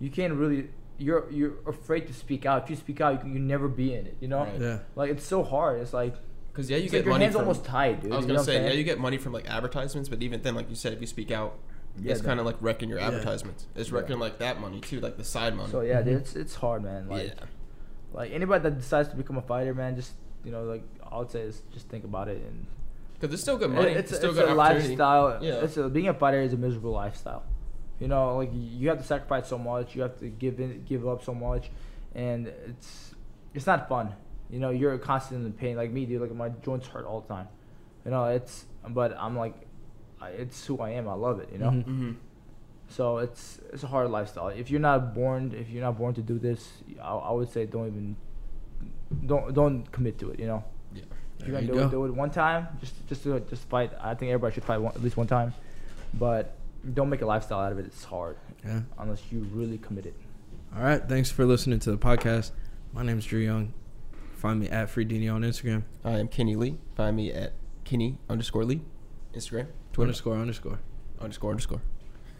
you can't really. You're you're afraid to speak out. If you speak out, you can you never be in it. You know,
Right.
Yeah.
like it's so hard. It's like
Because yeah, you
it's
get
like your
money
hands
from.
almost tied, dude.
I was gonna
know
say yeah, you get money from like advertisements, but even then, like you said, if you speak out,
Yeah,
it's kind of like wrecking your advertisements. It's wrecking like that money too, like the side money.
So yeah,
Mhm.
dude, it's it's hard, man. Like
yeah.
like anybody that decides to become a fighter, man, just you know, like I would say is just think about it and
Because it's still good money.
It-
It's,
It's,
still
it's
good
a lifestyle.
Yeah.
It's a, being a fighter is a miserable lifestyle. You know, like you have to sacrifice so much. You have to give in, give up so much, and it's it's not fun. You know, you're constantly in pain. Like me, dude. Like my joints hurt all the time. You know, it's but I'm like, it's who I am. I love it. You know.
Mhm.
Mm-hmm.
So it's it's a hard lifestyle. If you're not born, if you're not born to do this, I, I would say don't even don't don't commit to it. You know.
Yeah.
If you're gonna
you
do
go.
it, do it one time. Just just do it. Just fight. I think everybody should fight one, at least one time, but don't make a lifestyle out of it. It's hard
Yeah.
unless you really commit it.
All right. Thanks for listening to the podcast. My name's Drew Young. Find me at FreeDinio on Instagram.
I am Kenny Lee. Find me at Kenny underscore Lee, Instagram, Twitter
Underscore underscore.
underscore underscore.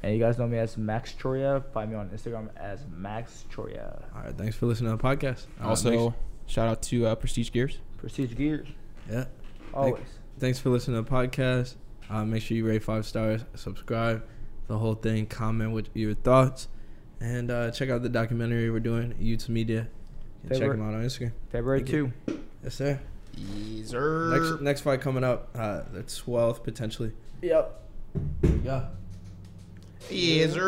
And you guys know me as Max Choriev. Find me on Instagram as Max Choriev.
All right. Thanks for listening to the podcast.
Also,
make-
shout out to uh, Prestige Gears.
Prestige Gears.
Yeah.
Always.
Thanks for listening to the podcast. Uh, make sure you rate five stars, subscribe, the whole thing, comment with your thoughts, and uh, check out the documentary we're doing, YouTube Media. And check them out on Instagram.
February
Thank you.
2.
Yes, sir.
Yes, sir.
Next next fight coming up, uh, the 12th potentially.
Yep.
Yeah. we.
Yes, sir.